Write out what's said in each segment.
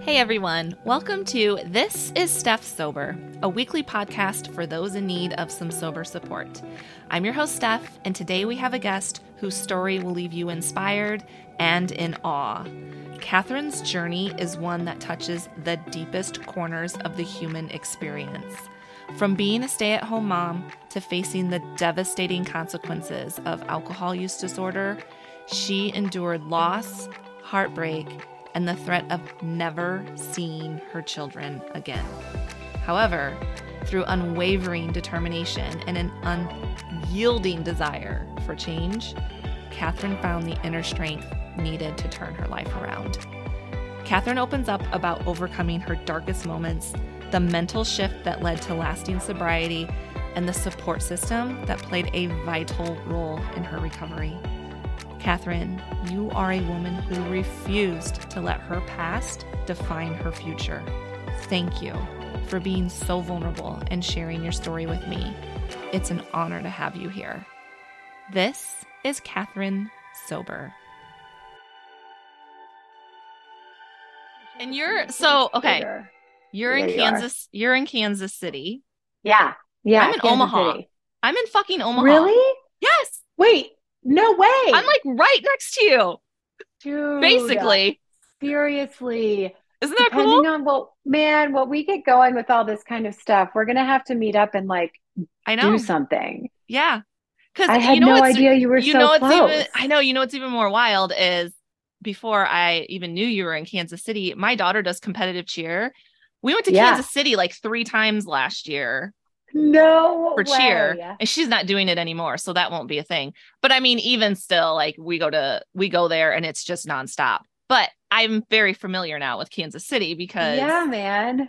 Hey everyone, welcome to This is Steph Sober, a weekly podcast for those in need of some sober support. I'm your host, Steph, and today we have a guest whose story will leave you inspired and in awe. Katherine's journey is one that touches the deepest corners of the human experience. From being a stay at home mom to facing the devastating consequences of alcohol use disorder, she endured loss, heartbreak, and the threat of never seeing her children again. However, through unwavering determination and an unyielding desire for change, Katherine found the inner strength needed to turn her life around. Katherine opens up about overcoming her darkest moments, the mental shift that led to lasting sobriety, and the support system that played a vital role in her recovery. Katherine, you are a woman who refused to let her past define her future. Thank you for being so vulnerable and sharing your story with me. It's an honor to have you here. This is Katherine Sober. And you're so okay. You're in Kansas. You are in Kansas City. Yeah. Yeah. I'm in Kansas Omaha. City. I'm in fucking Omaha. Really? Yes. Wait, no way. I'm like right next to you, Dude, basically. Seriously. Isn't that Depending cool? on what man, what we get going with all this kind of stuff, we're gonna have to meet up and like I know. do something. Yeah. Because I had you know no idea you were you so know close. even I know you know what's even more wild is before I even knew you were in Kansas City, my daughter does competitive cheer. We went to Yeah. Kansas City like three times last year no for way. cheer, and she's not doing it anymore, so that won't be a thing. But I mean, even still, like we go to we go there and it's just nonstop. But I'm very familiar now with Kansas City because Yeah, man.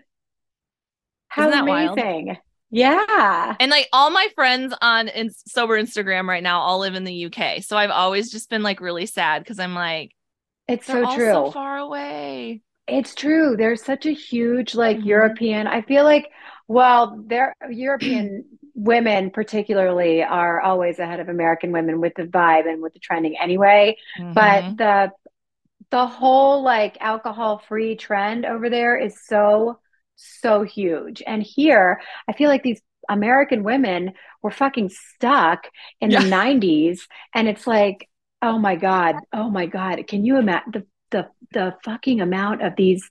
How that wild? amazing. Yeah. And like all my friends on in- sober Instagram right now all live in the UK. So I've always just been like really sad because I'm like, It's so true. so far away. It's true. There's such a huge like Mhm. European. I feel like, well, there European women particularly are always ahead of American women with the vibe and with the trending anyway. Mhm. But the the whole like alcohol-free trend over there is so so huge. And here, I feel like these American women were fucking stuck in Yeah. the 90s and it's like, oh my God, oh my God, can you imagine the the fucking amount of these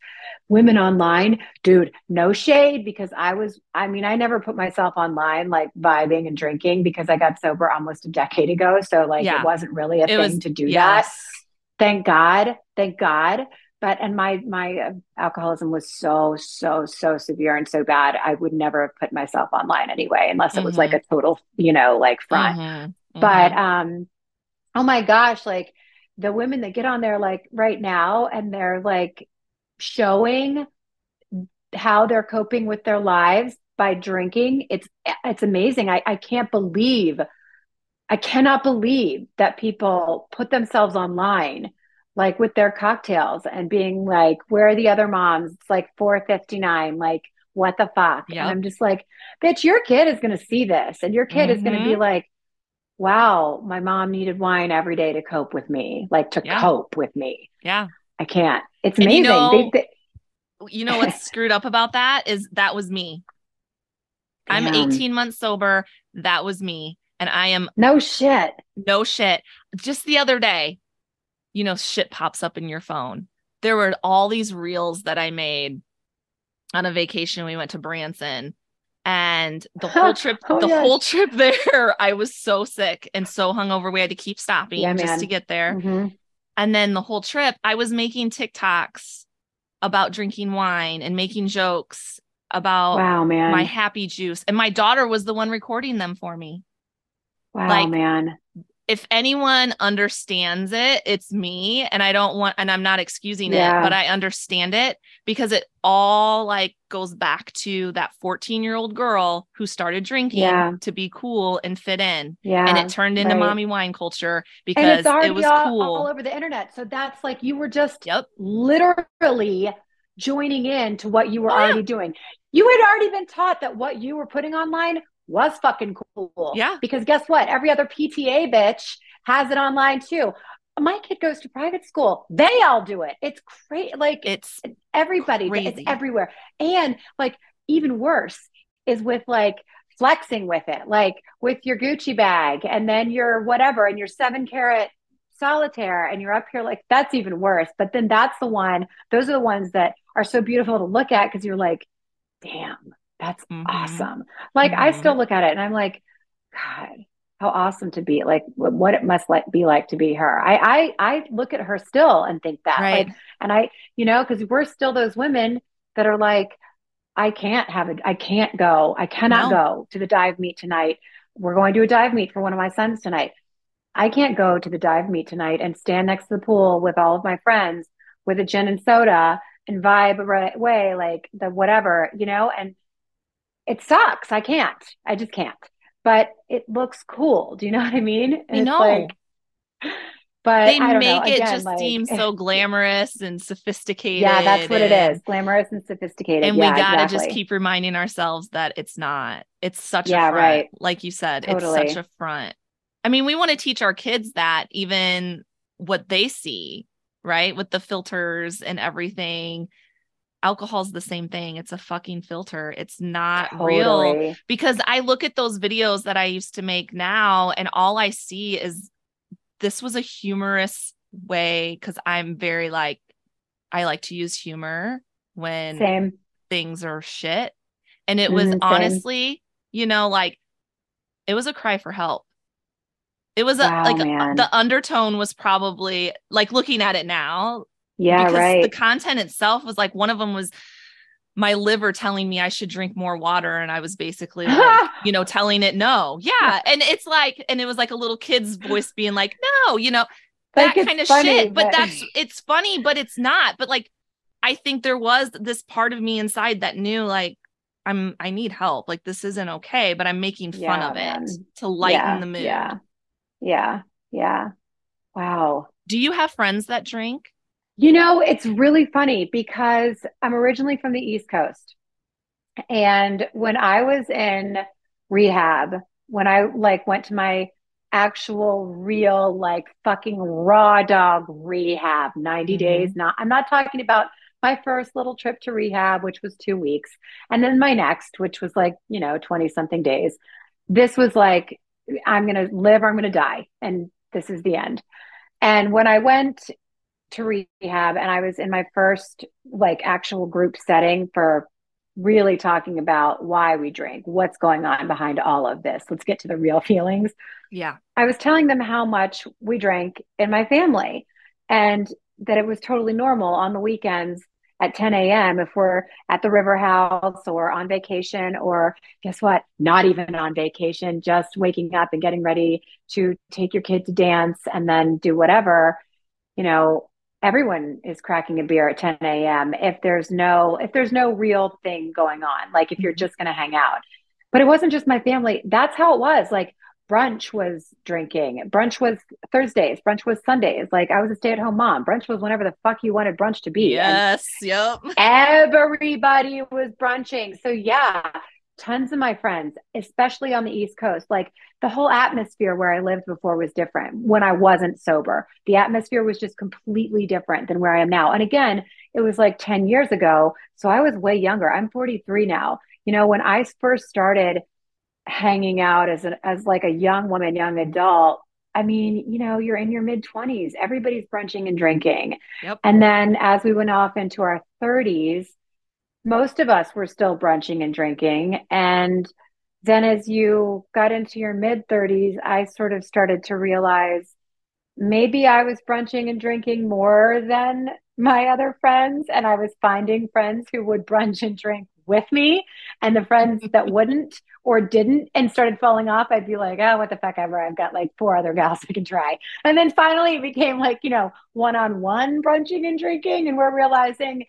women online? Dude, no shade because I was I mean, I never put myself online like vibing and drinking because I got sober almost a decade ago, so like Yeah. it wasn't really a it thing was to do that yes. thank god thank god but and my my uh, alcoholism was so so so severe and so bad i would never have put myself online anyway unless it was like a total you know like front Mhm. but Mhm. um oh my gosh like the women that get on there like right now and they're like showing how they're coping with their lives by drinking it's it's amazing. I i can't believe i cannot believe that people put themselves online like with their cocktails and being like where are the other moms? It's like 459 like what the fuck? Yep. and i'm just like bitch your kid is going to see this and your kid is going to be mm-hmm. like wow my mom needed wine every day to cope with me like to Yeah. cope with me yeah. i can't it's And you amazing know- they, they, You know what's screwed up about that is that was me. I'm 18 months sober. That was me. And I am no shit no shit. Just the other day, you know, shit pops up in your phone. There were all these reels that I made on a vacation. We went to Branson. And the whole trip, Oh, the yes. whole trip there, I was so sick and so hungover. We had to keep stopping Yeah, just man. to get there. Mhm. And then the whole trip, I was making TikToks about drinking wine and making jokes about wow man my happy juice. And my daughter was the one recording them for me. wow like- man If anyone understands it, it's me. And I don't want, and I'm not excusing Yeah. it, but I understand it because it all like goes back to that 14 year old girl who started drinking Yeah. to be cool and fit in. yeah and it turned into right. mommy wine culture because it's it was all, cool. all over the internet so that's like you were just Yep. literally joining in to what you were Oh, yeah. already doing you had already been taught that what you were putting online was fucking cool. Yeah. because guess what? Every other pta bitch has it online too. My kid goes to private school. They all do it. It's great like It's everybody Crazy. it's everywhere. And like even worse is with like flexing with it like with your gucci bag and then your whatever and your seven carat solitaire and you're up here like that's even worse. But then that's the one those are the ones that are so beautiful to look at because you're like damn that's Mhm. awesome like i Mhm. still look at it and i'm like god how awesome to be like what it must like be like to be her i i i look at her still and think that Right. like and i you know because we're still those women that are like i can't have it i can't go i cannot No. go to the dive meet tonight we're going to a dive meet for one of my sons tonight i can't go to the dive meet tonight and stand next to the pool with all of my friends with a gin and soda and vibe right away like the whatever you know and it sucks i can't i just can't but it looks cool do you know what i mean and I it's know. like but they I don't make know. it just like, seem so glamorous and sophisticated. yeah that's what it is glamorous and sophisticated And yeah, we gotta exactly. just keep reminding ourselves that it's not. It's such Yeah, a front. right. Like you said, Totally. it's such a front. I mean, we want to teach our kids that even what they see, right? With the filters and everything. Alcohol's the same thing. It's a fucking filter. It's not real. because I look at those videos that I used to make now, and all I see is this was a humorous way because I'm very like, I like to use humor when same things are shit. And it was mm-hmm, same. honestly, you know, like it was a cry for help. It was a Wow, like man. the undertone was probably like looking at it now yeah because right. the content itself was like one of them was my liver telling me I should drink more water and I was basically like you know telling it no. Yeah and it's like and it was like a little kid's voice being like no you know that it's kind of funny, shit but but- that's it's funny but it's not. But like I think there was this part of me inside that knew like I'm I need help. Like this isn't okay but I'm making fun Yeah, of man. it to lighten yeah, the mood. yeah. Yeah yeah. Wow. Do you have friends that drink You know, it's really funny because I'm originally from the East Coast. And when I was in rehab, when I like went to my actual real like fucking raw dog rehab 90 Mhm. days, not I'm not talking about my first little trip to rehab which was 2 weeks and then my next which was like, you know, 20 something days. This was like I'm going to live or I'm going to die and this is the end. And when I went to rehab and I was in my first like actual group setting for really talking about why we drink, what's going on behind all of this. Let's get to the real feelings. yeah I was telling them how much we drank in my family and that it was totally normal on the weekends at 10 a.m. if we're at the river house or on vacation, or guess what? Not even on vacation, just waking up and getting ready to take your kid to dance and then do whatever. You know, everyone is cracking a beer at 10 a.m. if there's no if there's no real thing going on, like if you're Mhm. just going to hang out. But it wasn't just my family. That's how it was. Like brunch was drinking. Brunch was Thursdays. Brunch was Sundays. Like I was a stay-at-home mom. Brunch was whenever the fuck you wanted brunch to be. And yes yep everybody was brunching. So yeah, tons of my friends, especially on the East Coast, like the whole atmosphere where I lived before was different when I wasn't sober. The atmosphere was just completely different than where I am now. And again, it was like 10 years ago. So I was way younger. I'm 43 now. You know, when I first started hanging out as an as like a young woman, young adult, I mean, you know, you're in your mid 20s, everybody's brunching and drinking. Yep. And then as we went off into our 30s, most of us were still brunching and drinking. And then as you got into your mid 30s, I sort of started to realize maybe I was brunching and drinking more than my other friends. And I was finding friends who would brunch and drink with me. And the friends that wouldn't or didn't and started falling off, I'd be like, oh, what the fuck ever. I've got like four other gals I can try. And then finally it became like, you know, one on one brunching and drinking. And we're realizing,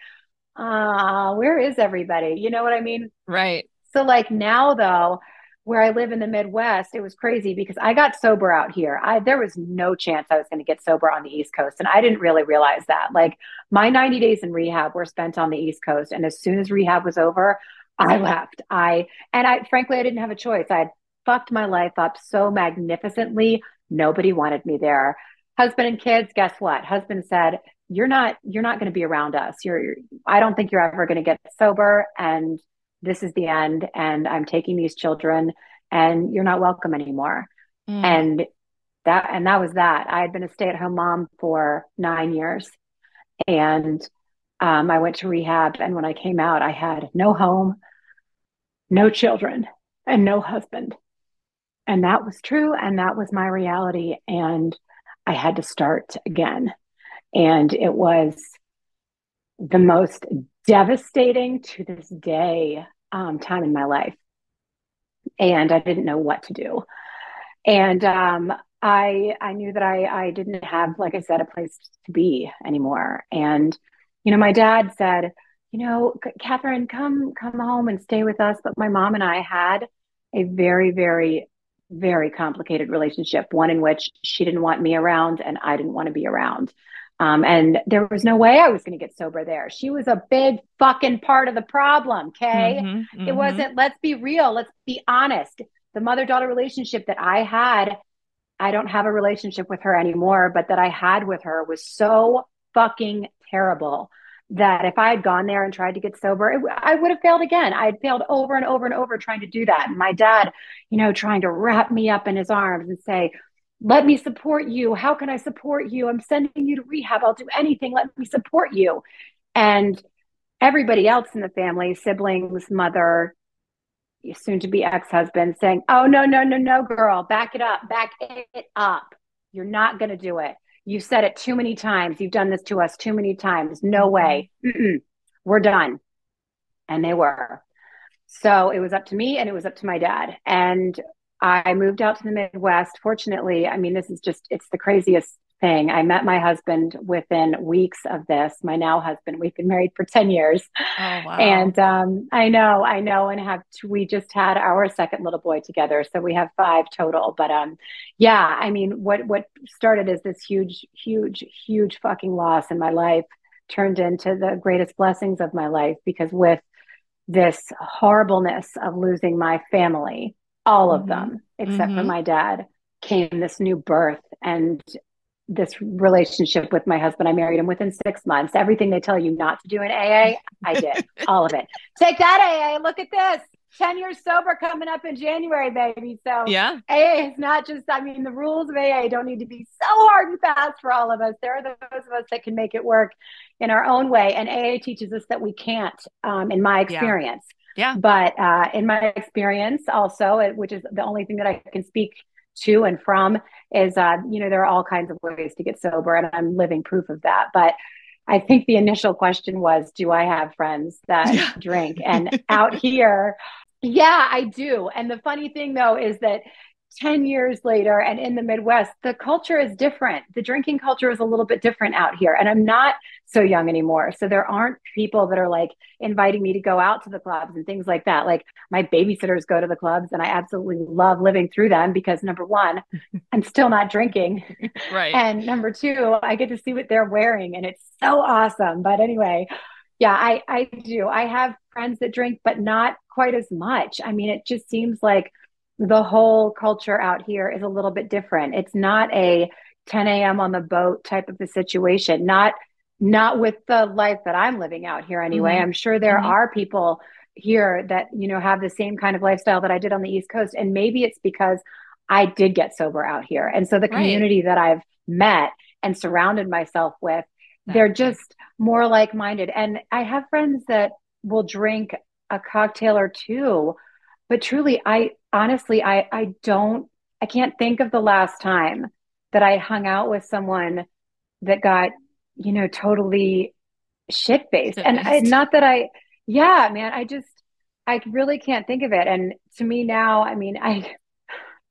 ah, where is everybody? You know what I mean? right So like now though, where I live in the Midwest, it was crazy because I got sober out here. I there was no chance I was going to get sober on the East Coast, and I didn't really realize that. Like my 90 days in rehab were spent on the East Coast, and as soon as rehab was over, I left. I and I frankly I didn't have a choice. I had fucked my life up so magnificently. Nobody wanted me there. Husband and kids, guess what? Husband said, you're not you're not going to be around us. You're i don't think you're ever going to get sober and this is the end and i'm taking these children and you're not welcome anymore. Mm. and that and that was that. I had been a stay-at-home mom for nine years and um, i went to rehab and when i came out i had no home no children and no husband. And that was true and that was my reality and i had to start again and it was the most devastating to this day um, time in my life. And I didn't know what to do. And um, I I knew that I I didn't have, like I said, a place to be anymore. And you know, my dad said, you know, Katherine, come come home and stay with us. But my mom and I had a very very very complicated relationship. One in which she didn't want me around, and I didn't want to be around. Um, and there was no way I was going to get sober there. She was a big fucking part of the problem. Okay. Mm-hmm, mm-hmm. It wasn't, let's be real. Let's be honest. The mother daughter relationship that I had, I don't have a relationship with her anymore, but that I had with her was so fucking terrible that if I had gone there and tried to get sober, it, I would have failed again. I had failed over and over and over trying to do that. And my dad, you know, trying to wrap me up in his arms and say, let me support you. How can I support you? I'm sending you to rehab. I'll do anything. Let me support you. And everybody else in the family, siblings, mother, soon to be ex husband, saying, Oh, no, no, no, no, girl, back it up, back it up. You're not going to do it. You've said it too many times. You've done this to us too many times. No way. Mm-mm. We're done. And they were. So it was up to me and it was up to my dad. And I moved out to the Midwest. Fortunately, I mean, this is just, it's the craziest thing. I met my husband within weeks of this, my now husband. We've been married for 10 years. Oh, wow. And um, I know, I know, and have, we just had our second little boy together. So we have five total. But um, yeah, I mean, what, what started as this huge, huge, huge fucking loss in my life turned into the greatest blessings of my life because with this horribleness of losing my family, all of mm-hmm. them except mm-hmm. for my dad came this new birth and this relationship with my husband. I married him within six months. Everything they tell you not to do in AA, I did all of it. Take that, AA. Look at this. 10 years sober coming up in January, baby. So, yeah, AA is not just, I mean, the rules of AA don't need to be so hard and fast for all of us. There are those of us that can make it work in our own way. And AA teaches us that we can't, um, in my experience. Yeah. Yeah. But uh, in my experience, also, which is the only thing that I can speak to and from, is uh, you know there are all kinds of ways to get sober, and I'm living proof of that. But I think the initial question was, do I have friends that yeah. drink? And out here, yeah, I do. And the funny thing though is that 10 years later and in the Midwest, the culture is different. The drinking culture is a little bit different out here. And I'm not so young anymore. So there aren't people that are like inviting me to go out to the clubs and things like that. Like my babysitters go to the clubs and I absolutely love living through them because number one, I'm still not drinking. Right. And number two, I get to see what they're wearing and it's so awesome. But anyway, yeah, I, I do. I have friends that drink, but not quite as much. I mean, it just seems like the whole culture out here is a little bit different. It's not a 10 a.m. on the boat type of a situation. Not not with the life that I'm living out here anyway. Mm-hmm. I'm sure there mm-hmm. are people here that you know have the same kind of lifestyle that I did on the East Coast, and maybe it's because I did get sober out here, and so the community that I've met and surrounded myself with, they're just more like minded. And I have friends that will drink a cocktail or two but truly i honestly i i don't i can't think of the last time that i hung out with someone that got you know totally shit faced and I, not that i yeah man i just i really can't think of it. And to me now i mean i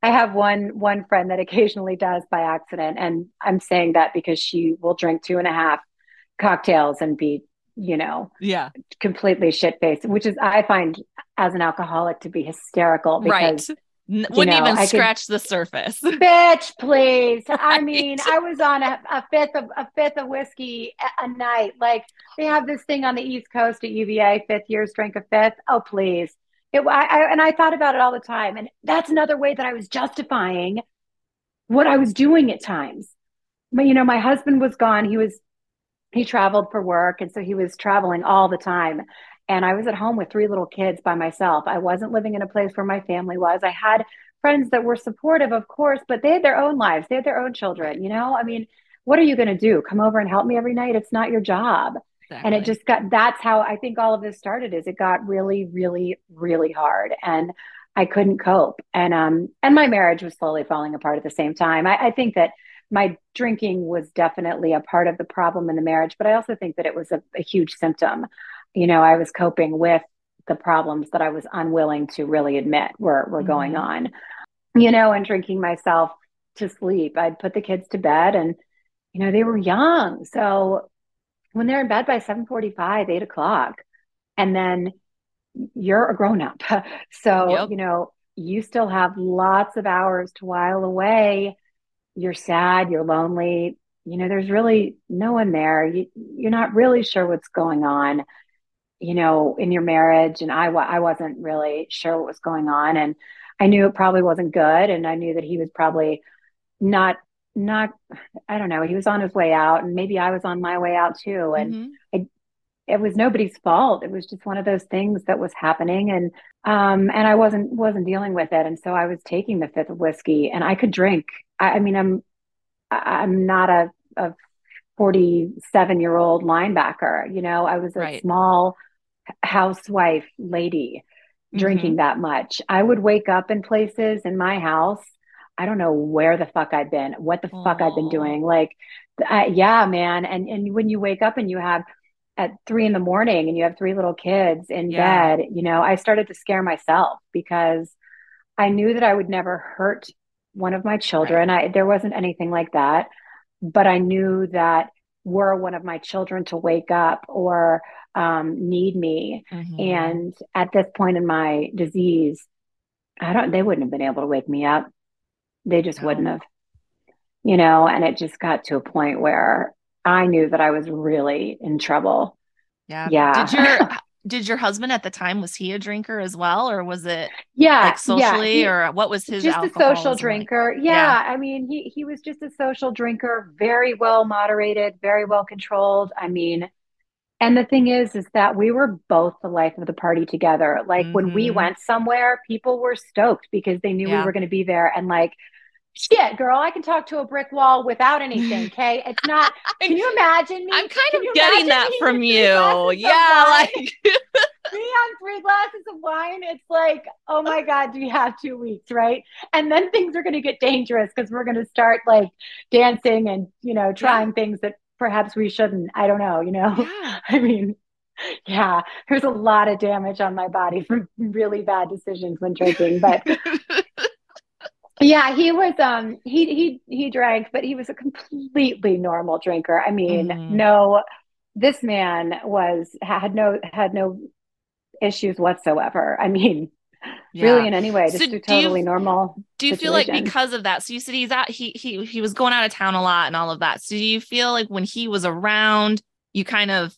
i have one one friend that occasionally does by accident. And i'm saying that because she will drink two and a half cocktails and be you know, yeah, completely shit faced, which is I find as an alcoholic to be hysterical because right. Wouldn't know, even I scratch could, the surface. Bitch, please. Right. I mean, I was on a, a, fifth of a fifth of whiskey a, a, night. Like they have this thing on the East Coast at UVA, fifth years drink a fifth. Oh, please. It, I, I, and I thought about it all the time. And that's another way that I was justifying what I was doing at times. But, you know, my husband was gone. He was he traveled for work. And so he was traveling all the time. And I was at home with three little kids by myself. I wasn't living in a place where my family was. I had friends that were supportive, of course, but they had their own lives. They had their own children, you know? I mean, what are you going to do? Come over and help me every night? It's not your job. Exactly. And it just got that's how I think all of this started is it got really, really, really hard. And I couldn't cope. And um and my marriage was slowly falling apart at the same time. I, I think that my drinking was definitely a part of the problem in the marriage, but I also think that it was a, a huge symptom. You know, I was coping with the problems that I was unwilling to really admit were were mm-hmm. going on. You know, and drinking myself to sleep. I'd put the kids to bed and you know, they were young. So when they're in bed by 7:45, 8 o'clock, and then you're a grown up. so, yep. you know, you still have lots of hours to while away. You're sad, you're lonely. You know, there's really no one there. You, you're not really sure what's going on, you know, in your marriage. And I, I wasn't really sure what was going on. And I knew it probably wasn't good. And I knew that he was probably not not i don't know he was on his way out and maybe i was on my way out too and mm-hmm. I, it was nobody's fault it was just one of those things that was happening and um and i wasn't wasn't dealing with it and so i was taking the fifth of whiskey and i could drink i, I mean i'm i'm not a, a 47 year old linebacker you know i was a right. small housewife lady drinking mm-hmm. that much i would wake up in places in my house I don't know where the fuck I've been, what the Aww. fuck I've been doing. Like, yeah, man. And and when you wake up and you have at three in the morning and you have three little kids in yeah. bed, you know, I started to scare myself because I knew that I would never hurt one of my children. Right. I there wasn't anything like that, but I knew that were one of my children to wake up or um, need me, mm-hmm. and at this point in my disease, I don't. They wouldn't have been able to wake me up they just no. wouldn't have, you know, and it just got to a point where I knew that I was really in trouble. Yeah. Yeah. Did your did your husband at the time was he a drinker as well or was it yeah like socially yeah, he, or what was his just a social drinker like? yeah, yeah, i mean he he was just a social drinker very well moderated very well controlled i mean and the thing is is that we were both the life of the party together like mm-hmm. when we mm-hmm. went somewhere people were stoked because they knew yeah. we were going to be there and like shit, girl, I can talk to a brick wall without anything. Okay. It's not, can you imagine me? I'm kind of getting that from you. Yeah. Like me on three glasses of wine. It's like, oh my God, do you have two weeks? Right. And then things are going to get dangerous because we're going to start like dancing and, you know, trying yeah. things that perhaps we shouldn't. I don't know, you know? Yeah. I mean, yeah, there's a lot of damage on my body from really bad decisions when drinking, but yeah, he was um he he he drank, but he was a completely normal drinker. I mean, mm-hmm. no this man was had no had no issues whatsoever. I mean, yeah. really in any way, just so totally you, normal. Do you situation. feel like because of that? So you said he's out he he he was going out of town a lot and all of that. So do you feel like when he was around, you kind of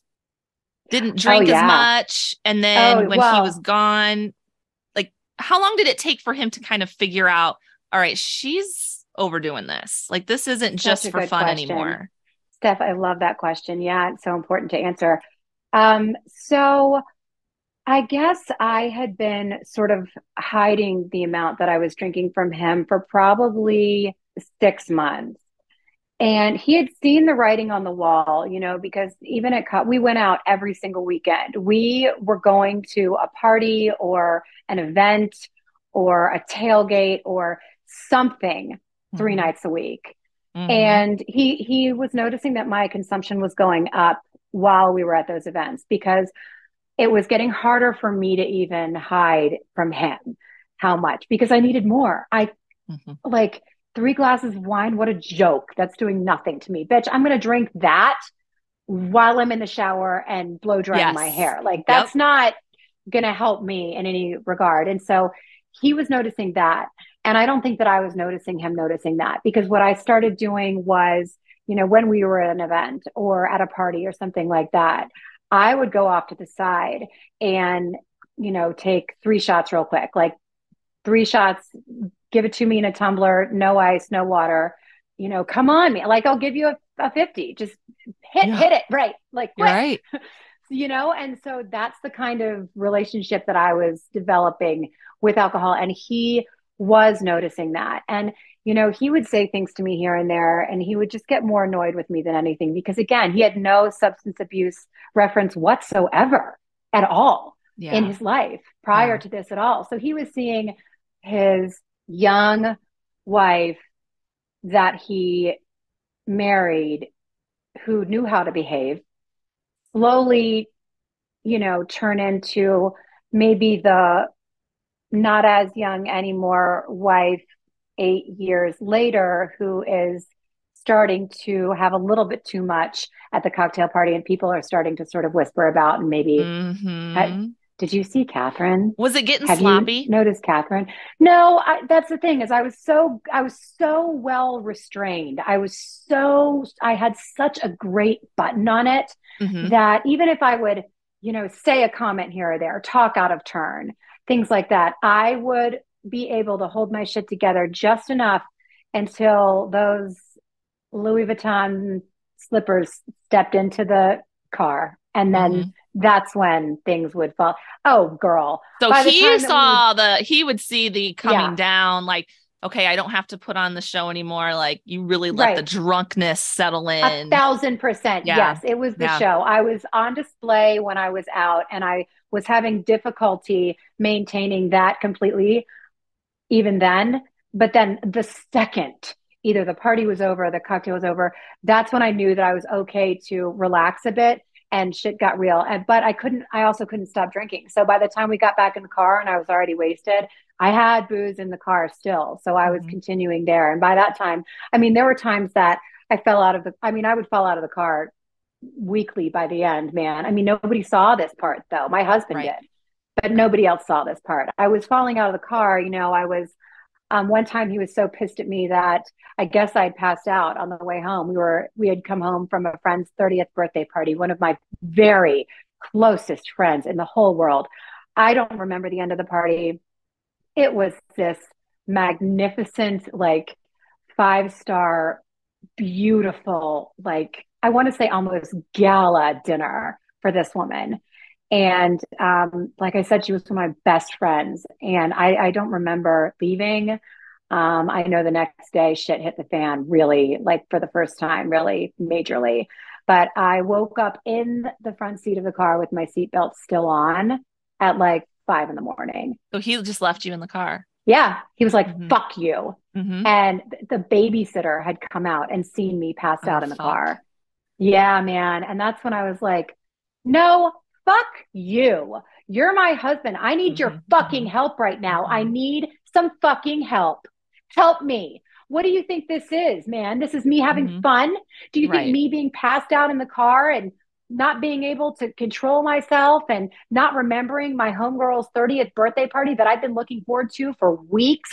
didn't oh, drink oh, yeah. as much and then oh, when well, he was gone, like how long did it take for him to kind of figure out all right, she's overdoing this. Like this isn't just for fun question. anymore. Steph, I love that question. Yeah, it's so important to answer. Um, so I guess I had been sort of hiding the amount that I was drinking from him for probably six months. And he had seen the writing on the wall, you know, because even at we went out every single weekend. We were going to a party or an event or a tailgate or something 3 mm-hmm. nights a week. Mm-hmm. And he he was noticing that my consumption was going up while we were at those events because it was getting harder for me to even hide from him how much because I needed more. I mm-hmm. like three glasses of wine. What a joke. That's doing nothing to me. Bitch, I'm going to drink that while I'm in the shower and blow drying yes. my hair. Like that's yep. not going to help me in any regard. And so he was noticing that. And I don't think that I was noticing him noticing that because what I started doing was, you know, when we were at an event or at a party or something like that, I would go off to the side and, you know, take three shots real quick, like three shots, give it to me in a tumbler, no ice, no water, you know, come on, me. Like, I'll give you a, a 50. Just hit, Yeah. hit it. Right. Like, quick right. you know and so that's the kind of relationship that i was developing with alcohol and he was noticing that and you know he would say things to me here and there and he would just get more annoyed with me than anything because again he had no substance abuse reference whatsoever at all Yeah. in his life prior Yeah. to this at all so he was seeing his young wife that he married who knew how to behave slowly, you know, turn into maybe the not as young anymore wife eight years later who is starting to have a little bit too much at the cocktail party and people are starting to sort of whisper about and maybe Mhm. did you see Katherine? Was it getting Have sloppy? noticed Katherine? No, I, that's the thing is I was so I was so well restrained. I was so I had such a great button on it Mhm. that even if I would, you know, say a comment here or there, talk out of turn, things like that, I would be able to hold my shit together just enough until those Louis Vuitton slippers stepped into the car. And then Mhm. that's when things would fall. Oh, girl. So By he time that we saw the he would see the coming Yeah. down like okay, I don't have to put on the show anymore. Like you really let the Right. drunkenness settle A in. thousand percent. Yeah. Yes, it was the Yeah. show. I was on display when I was out, and I was having difficulty maintaining that completely, even then. But then the second either the party was over or the cocktail was over, that's when I knew that I was okay to relax a bit and shit got real. And but I couldn't. I also couldn't stop drinking. So by the time we got back in the car and I was already wasted, I had booze in the car still. So I was Mhm. continuing there. And by that time, I mean, there were times that I fell out of the, I mean, I would fall out of the car weekly by the end, man. I mean, nobody saw this part though. My husband Right. did, but nobody else saw this part. I was falling out of the car. You know, I was, um, one time he was so pissed at me that I guess I'd passed out on the way home. We were, we had come home from a friend's 30th birthday party, one of my very closest friends in the whole world. I don't remember the end of the party. It was this magnificent, like five star, beautiful, like I want to say almost gala dinner for this woman. And um, like I said, she was one of my best friends. And I, I don't remember leaving. Um, I know the next day shit hit the fan really, like for the first time, really majorly. But I woke up in the front seat of the car with my seatbelt still on at like five in the morning. So he just left you in the car. Yeah. He was like, Mhm. fuck you. Mhm. And the babysitter had come out and seen me passed Oh, out in the fuck. car. Yeah, man. And that's when I was like, no, fuck you. You're my husband. I need your Mhm, fucking mhm. help right now. I Mhm. need some fucking help. Help me. What do you think this is, man? This is me having Mhm. fun? Do you Right. think me being passed out in the car and not being able to control myself and not remembering my homegirl's 30th birthday party that I've been looking forward to for weeks?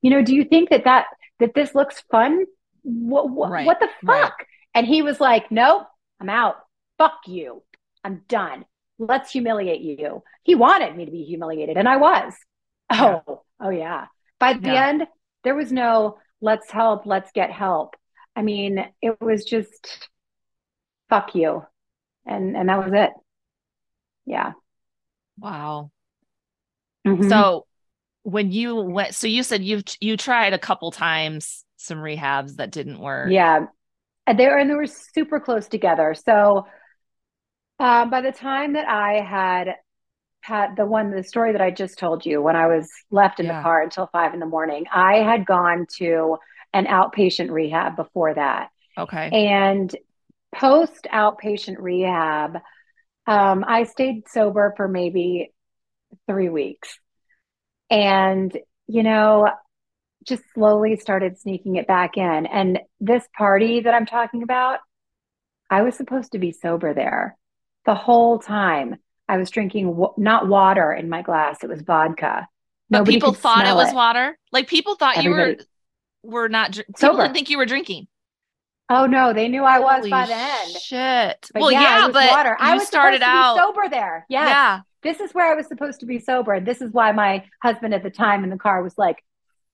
You know, do you think that that that this looks fun? What what, Right, what the right. And he was like, "Nope, I'm out. Fuck you. I'm done. Let's humiliate you." He wanted me to be humiliated, and I was. Yeah. Oh, oh yeah. By the Yeah. end, there was no let's help, let's get help. I mean, it was just fuck you. And and that was it. Yeah. Wow. Mhm. So when you went, so you said you've you tried a couple times some rehabs that didn't work. Yeah. And they were and they were super close together. So uh, by the time that I had had the one the story that I just told you when I was left in Yeah. the car until five in the morning, I had gone to an outpatient rehab before that. Okay. And post outpatient rehab, um, I stayed sober for maybe three weeks. And, you know, just slowly started sneaking it back in. And this party that I'm talking about, I was supposed to be sober there the whole time. I was drinking w- not water in my glass, it was vodka. But Nobody people thought it was water. Like people thought you were were not dr- people Sober. didn't think you were drinking. Oh no, they knew I was by the end. Shit. But well, yeah, yeah, it but water. I was started out. sober there. Yes. Yeah. This is where I was supposed to be sober. And this is why my husband at the time in the car was like,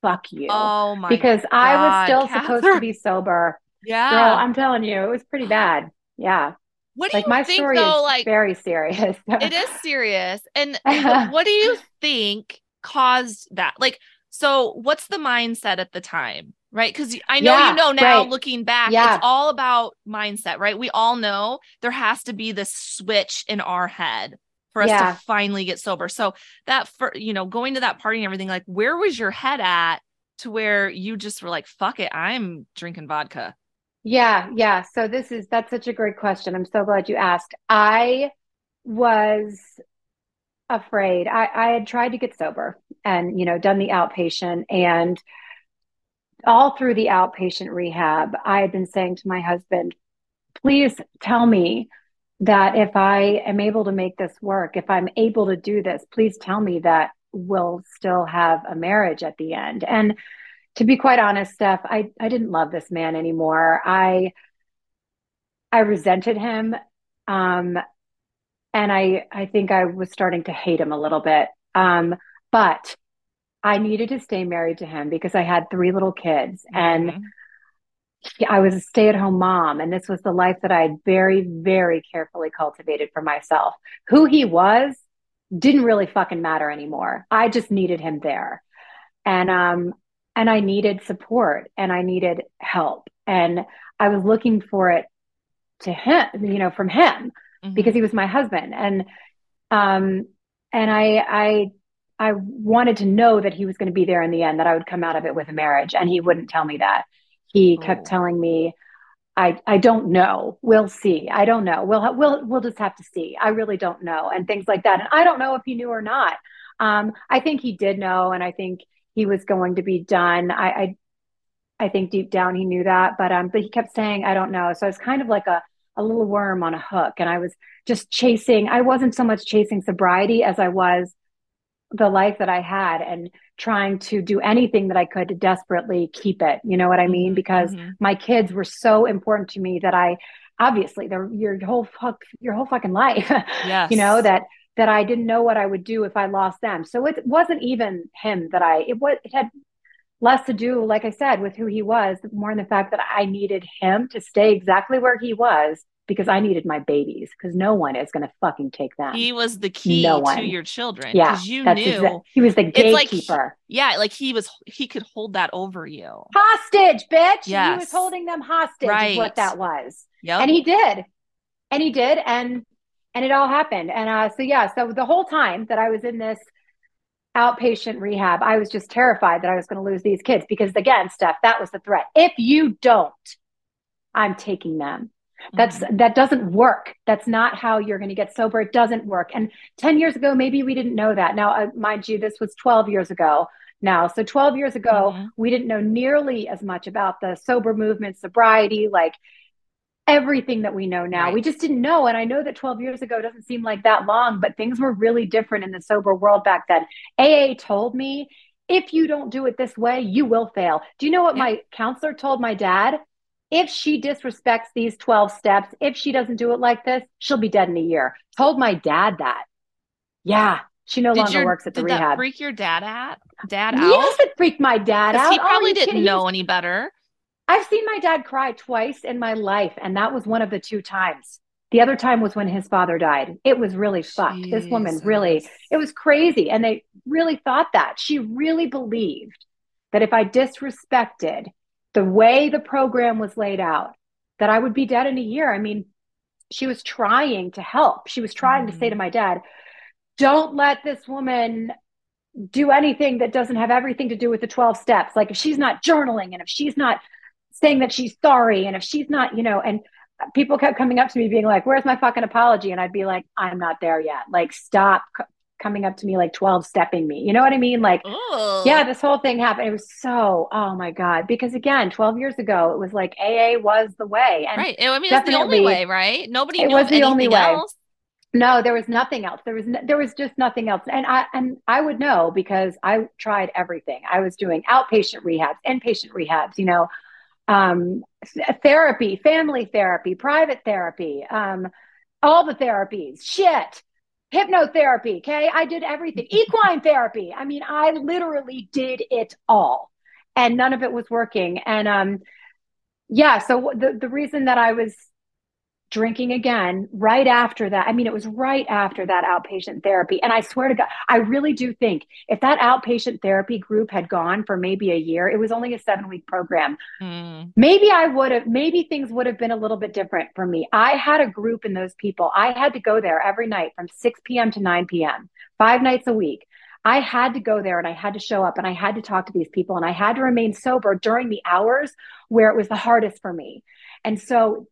fuck you. Oh my Because God, I was still Katherine. supposed to be sober. Yeah. Girl, I'm telling you, it was pretty bad. Yeah. what do Like you my think story though? is Like very serious. it is serious. And what, do you think caused that? Like, so what's the mindset at the time? Right. Because I know Yeah, you know now right. looking back, Yeah. it's all about mindset, right? We all know there has to be this switch in our head for us Yeah. to finally get sober. So that for you know, going to that party and everything, like where was your head at to where you just were like, fuck it, I'm drinking vodka. Yeah, yeah. So this is that's such a great question. I'm so glad you asked. I was afraid. I, I had tried to get sober and, you know, done the outpatient and all through the outpatient rehab, I had been saying to my husband, please tell me that if I am able to make this work, if I'm able to do this, please tell me that we'll still have a marriage at the end. And to be quite honest, Steph, I, I didn't love this man anymore. I I resented him. Um, and I I think I was starting to hate him a little bit. Um, but I needed to stay married to him because I had three little kids and Mhm. I was a stay-at-home mom, and this was the life that I had very, very carefully cultivated for myself. Who he was didn't really fucking matter anymore. I just needed him there. And um and I needed support and I needed help. And I was looking for it to him, you know, from him Mhm. because he was my husband. And um and I I I wanted to know that he was going to be there in the end, that I would come out of it with a marriage. And he wouldn't tell me that. He Oh. kept telling me, I I don't know. We'll see. I don't know. We'll we'll we'll just have to see. I really don't know, and things like that. And I don't know if he knew or not. Um, I think he did know, and I think he was going to be done. I I, I think deep down he knew that, but um, but he kept saying, I don't know. So I was kind of like a a little worm on a hook, and I was just chasing. I wasn't so much chasing sobriety as I was the life that I had and trying to do anything that I could to desperately keep it. You know what I mean? Mhm, Because mhm. my kids were so important to me that I obviously they're your whole fuck your whole fucking life. Yes. you know that that I didn't know what I would do if I lost them. So it wasn't even him that I it was it had less to do, like I said, with who he was, more in the fact that I needed him to stay exactly where he was because I needed my babies because no one is going to fucking take them. He was the key No to one. your children. yeah, you knew exa- he was the It's like- gatekeeper. yeah, like he was he could hold that over you. hostage, bitch. He was holding them hostage, is Right. what that was. Yep. And he did. And he did. And and it all happened. And uh, so yeah, so the whole time that I was in this outpatient rehab, I was just terrified that I was going to lose these kids because again, Steph, that was the threat. If you don't, I'm taking them. That's Mhm. that doesn't work. That's not how you're going to get sober. It doesn't work. And 10 years ago, maybe we didn't know that. Now, uh, mind you, this was 12 years ago now. So 12 years ago, Mhm. we didn't know nearly as much about the sober movement, sobriety, like everything that we know now. Right. We just didn't know. And I know that 12 years ago doesn't seem like that long, but things were really different in the sober world back then. AA told me, if you don't do it this way, you will fail. Do you know what Yeah. my counselor told my dad? If she disrespects these 12 steps, if she doesn't do it like this, she'll be dead in a year. Told my dad that. Yeah, she no Did longer your works at the did that rehab. freak your dad at dad Yes, out? it freaked my dad out. he Oh, probably you didn't kidding? Know any better. I've seen my dad cry twice in my life, and that was one of the two times. The other time was when his father died. It was really fucked. This woman really, it was crazy. And they really thought that. She really believed that if I disrespected the way the program was laid out, that I would be dead in a year. I mean, she was trying to help. She was trying to say to Mhm. my dad, don't let this woman do anything that doesn't have everything to do with the 12 steps. Like if she's not journaling and if she's not saying that she's sorry and if she's not, you know, and people kept coming up to me being like, where's my fucking apology? And I'd be like, I'm not there yet. Like, stop coming up to me like 12 stepping me. You know what I mean? Like, Ugh. yeah, this whole thing happened. It was so, oh my God. Because again, 12 years ago, it was like AA was the way. And right. I mean, it's the only way, right? Nobody It knew was the only way. else. no, there was nothing else. There was no, there was just nothing else. And I and I would know because I tried everything. I was doing outpatient rehabs, inpatient rehabs, you know, um, therapy, family therapy, private therapy, um, all the therapies, shit, hypnotherapy. Okay, I did everything. Equine therapy. I mean, I literally did it all. and none of it was working. And um, yeah, so the the reason that I was drinking again right after that. I mean, it was right after that outpatient therapy. And I swear to God, I really do think if that outpatient therapy group had gone for maybe a year, it was only a seven week program. Mm. Maybe I would have, maybe things would have been a little bit different for me. I had a group in those people. I had to go there every night from 6 p.m. to 9 p.m., five nights a week. I had to go there and I had to show up and I had to talk to these people and I had to remain sober during the hours where it was the hardest for me. And so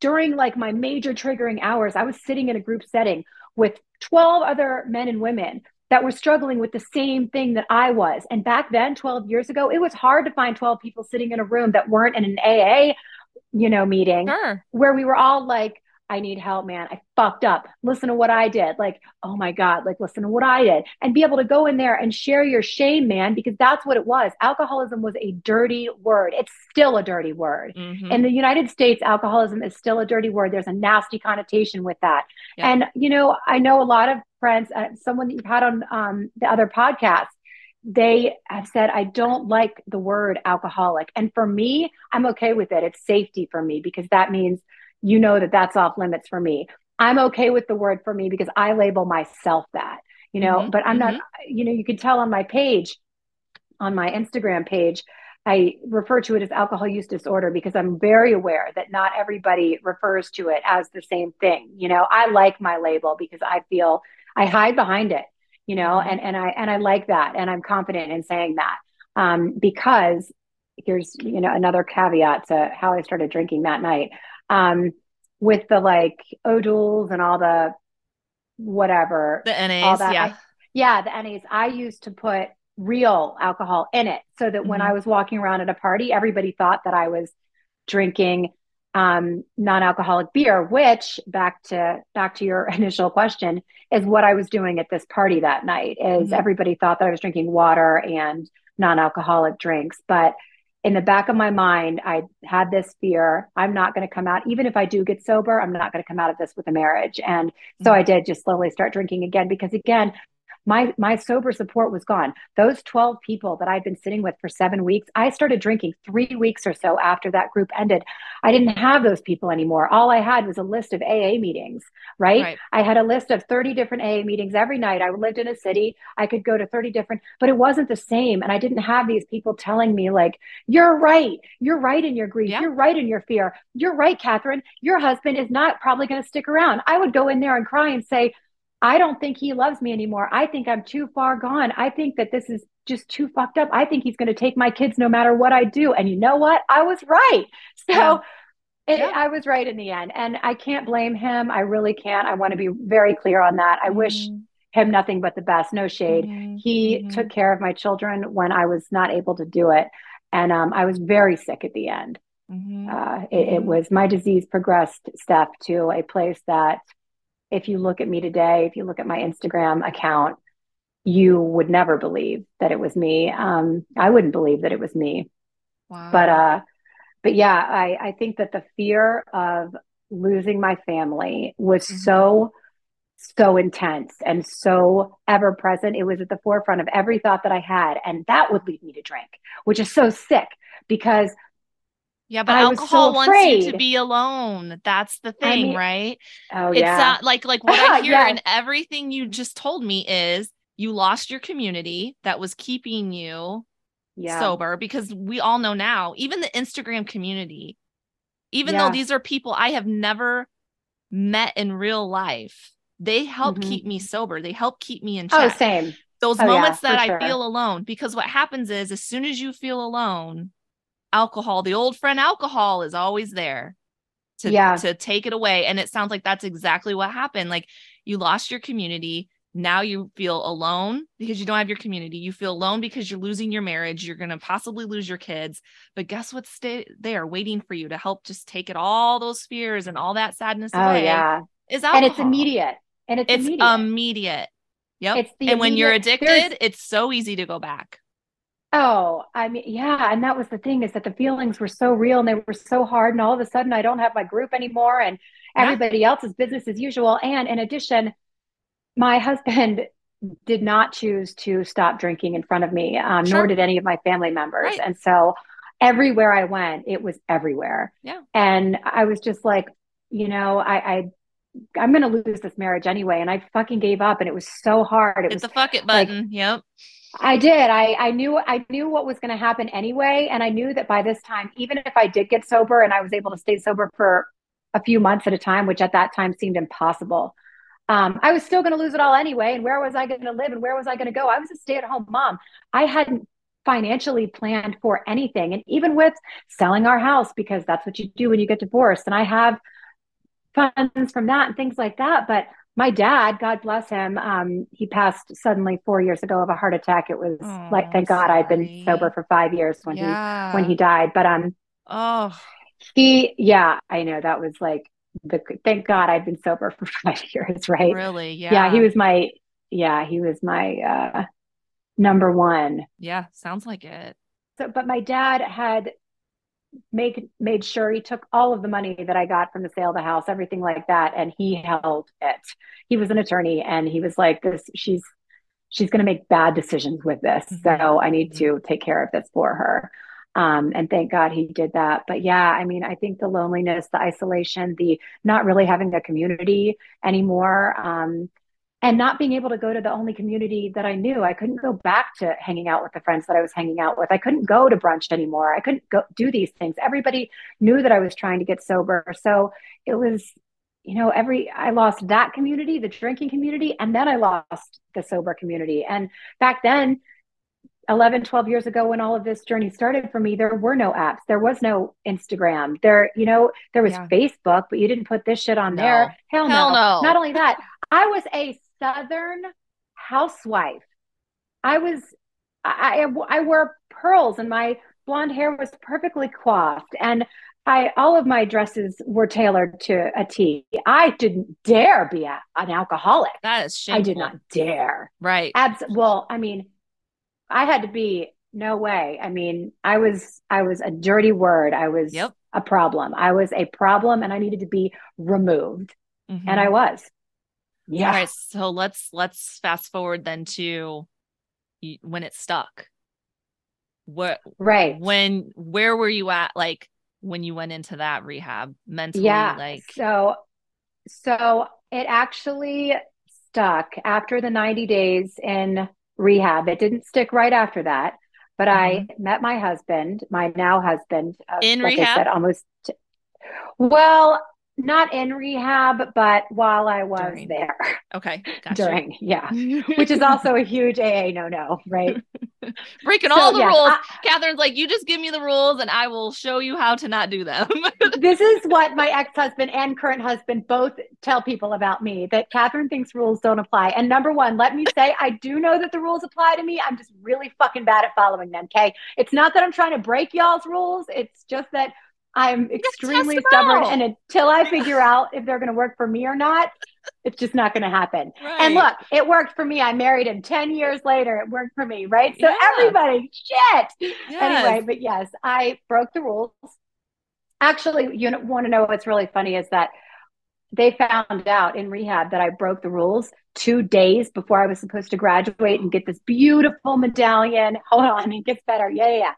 during like my major triggering hours, I was sitting in a group setting with 12 other men and women that were struggling with the same thing that I was. And back then, 12 years ago, it was hard to find 12 people sitting in a room that weren't in an AA, you know, meeting sure. where we were all like, I need help, man. I fucked up. Listen to what I did. Like, oh my God, like, listen to what I did. And be able to go in there and share your shame, man, because that's what it was. Alcoholism was a dirty word. It's still a dirty word. Mm-hmm. In the United States, alcoholism is still a dirty word. There's a nasty connotation with that. Yeah. And, you know, I know a lot of friends, uh, someone that you've had on um, the other podcast, they have said, I don't like the word alcoholic. And for me, I'm okay with it. It's safety for me because that means you know that that's off limits for me. I'm okay with the word for me because I label myself that, you know, mm-hmm. but I'm mm-hmm. not, you know, you can tell on my page, on my Instagram page, I refer to it as alcohol use disorder because I'm very aware that not everybody refers to it as the same thing. You know, I like my label because I feel I hide behind it, you know, mm-hmm. and, and I, and I like that. And I'm confident in saying that um, because here's, you know, another caveat to how I started drinking that night um, with the like O'Douls and all the whatever. The NAs, yeah. I, yeah, the NAs. I used to put real alcohol in it so that mm-hmm. when I was walking around at a party, everybody thought that I was drinking um, non-alcoholic beer, which back to back to your initial question is what I was doing at this party that night. Is mm-hmm. everybody thought that I was drinking water and non-alcoholic drinks, but in the back of my mind, I had this fear I'm not going to come out, even if I do get sober, I'm not going to come out of this with a marriage. And so mm-hmm. I did just slowly start drinking again because, again, my my sober support was gone. Those 12 people that i'd been sitting with for seven weeks i started drinking three weeks or so after that group ended. I didn't have those people anymore. All i had was a list of aa meetings right, right. i had a list of 30 different aa meetings every night. I lived in a city. I could go to 30 different but it wasn't the same. And i didn't have these people telling me like you're right. You're right in your grief. Yeah. you're right in your fear. You're right Katherine. Your husband is not probably going to stick around. I would go in there and cry and say I don't think he loves me anymore. I think I'm too far gone. I think that this is just too fucked up. I think he's going to take my kids no matter what I do. And you know what? I was right. So yeah. It, yeah. I was right in the end. And I can't blame him. I really can't. I want to be very clear on that. I mm-hmm. wish him nothing but the best, no shade. Mm-hmm. He mm-hmm. took care of my children when I was not able to do it. And um, I was very sick at the end. Mm-hmm. Uh, it, it mm-hmm. was my disease progressed step to a place that if you look at me today, if you look at my Instagram account, you would never believe that it was me. Um, I wouldn't believe that it was me. Wow. But uh, but yeah, I, I think that the fear of losing my family was mm-hmm. so so intense and so ever present. It was at the forefront of every thought that I had, and that would lead me to drink, which is so sick because yeah, but I alcohol so wants you to be alone. That's the thing, I mean, right? Oh it's yeah. Not, like like what I hear yes. and everything you just told me is you lost your community that was keeping you yeah. sober because we all know now, even the Instagram community, even yeah. though these are people I have never met in real life, they help mm-hmm. keep me sober. They help keep me in oh, check. Oh, same. Those oh, moments that I sure. feel alone, because what happens is as soon as you feel alone, alcohol, the old friend alcohol is always there to, yeah. to take it away. And it sounds like that's exactly what happened. Like you lost your community. Now you feel alone because you don't have your community. You feel alone because you're losing your marriage. You're going to possibly lose your kids. But guess what's stay there waiting for you to help just take it all those fears and all that sadness oh, away? Yeah. Is alcohol. And it's immediate. And it's, it's immediate. immediate. Yep. It's and when you're addicted, it's so easy to go back. Oh, I mean, yeah. And that was the thing is that the feelings were so real and they were so hard. And all of a sudden, I don't have my group anymore and yeah. everybody else's business as usual. And in addition, my husband did not choose to stop drinking in front of me, um, Sure. nor did any of my family members. Right. And so everywhere I went, it was everywhere. Yeah. And I was just like, you know, I, I I'm gonna lose this marriage anyway. And I fucking gave up and it was so hard. It Hit was the fuck it like- button. yep. I did. I, I knew I knew what was gonna happen anyway. And I knew that by this time, even if I did get sober and I was able to stay sober for a few months at a time, which at that time seemed impossible. Um, I was still going to lose it all anyway. And where was I going to live and where was I going to go? I was a stay at home mom. I hadn't financially planned for anything. And even with selling our house, because that's what you do when you get divorced. And I have funds from that and things like that. But my dad, God bless him, um, he passed suddenly four years ago of a heart attack. It was Oh, like, thank God I'd been sober for five years when yeah. he when he died. But um, Oh, he, yeah, I know that was like the thank God I'd been sober for five years, right? really? Yeah. Yeah, he was my, yeah, he was my uh, number one. Yeah, sounds like it. So, but my dad had make made sure he took all of the money that I got from the sale of the house, everything like that, and he held it. He was an attorney, and he was like, "This, she's she's going to make bad decisions with this, so I need to take care of this for her." Um, and thank God he did that. But yeah, I mean, I think the loneliness, the isolation, the not really having a community anymore, um, and not being able to go to the only community that I knew. I couldn't go back to hanging out with the friends that I was hanging out with. I couldn't go to brunch anymore. I couldn't go do these things. Everybody knew that I was trying to get sober. So it was, you know, every, I lost that community, the drinking community, and then I lost the sober community. And back then, 11 12 years ago when all of this journey started for me there were no apps there was no instagram there you know there was Yeah. facebook but you didn't put this shit on No. there hell, Hell no. not only that i was a southern housewife i was I, I i wore pearls and my blonde hair was perfectly coiffed and I all of my dresses were tailored to a T. I didn't dare be a, an alcoholic. That is shameful. I did not dare. Right. Abs- well, I mean, I had to be no way. I mean, I was I was a dirty word. I was Yep. a problem. I was a problem and I needed to be removed. Mhm. And I was. Yeah. All right, so let's let's fast forward then to when it stuck. What Right. when where were you at like when you went into that rehab mentally yeah. like so so it actually stuck after the 90 days in rehab. It didn't stick right after that. But I met my husband, my now husband, uh, Mm-hmm. In like I rehab? said, almost. Well, not in rehab, but while I was During. there okay gotcha. during, yeah, which is also a huge AA no no, right? breaking So, all the yes, rules. I- Katherine's like, you just give me the rules and I will show you how to not do them. this is what my ex-husband and current husband both tell people about me that Katherine thinks rules don't apply. And number one, let me say, I do know that the rules apply to me. I'm just really fucking bad at following them. Okay. It's not that I'm trying to break y'all's rules. It's just that I'm extremely stubborn. out. And until I figure out if they're going to work for me or not, it's just not going to happen. And look, it worked for me. I married him 10 years later. It worked for me. Right. So Yeah. everybody, shit Yes. anyway, but yes, I broke the rules. Actually, you want to know what's really funny is that they found out in rehab that I broke the rules two days before I was supposed to graduate and get this beautiful medallion. Hold on, it gets better. Yeah, yeah, yeah.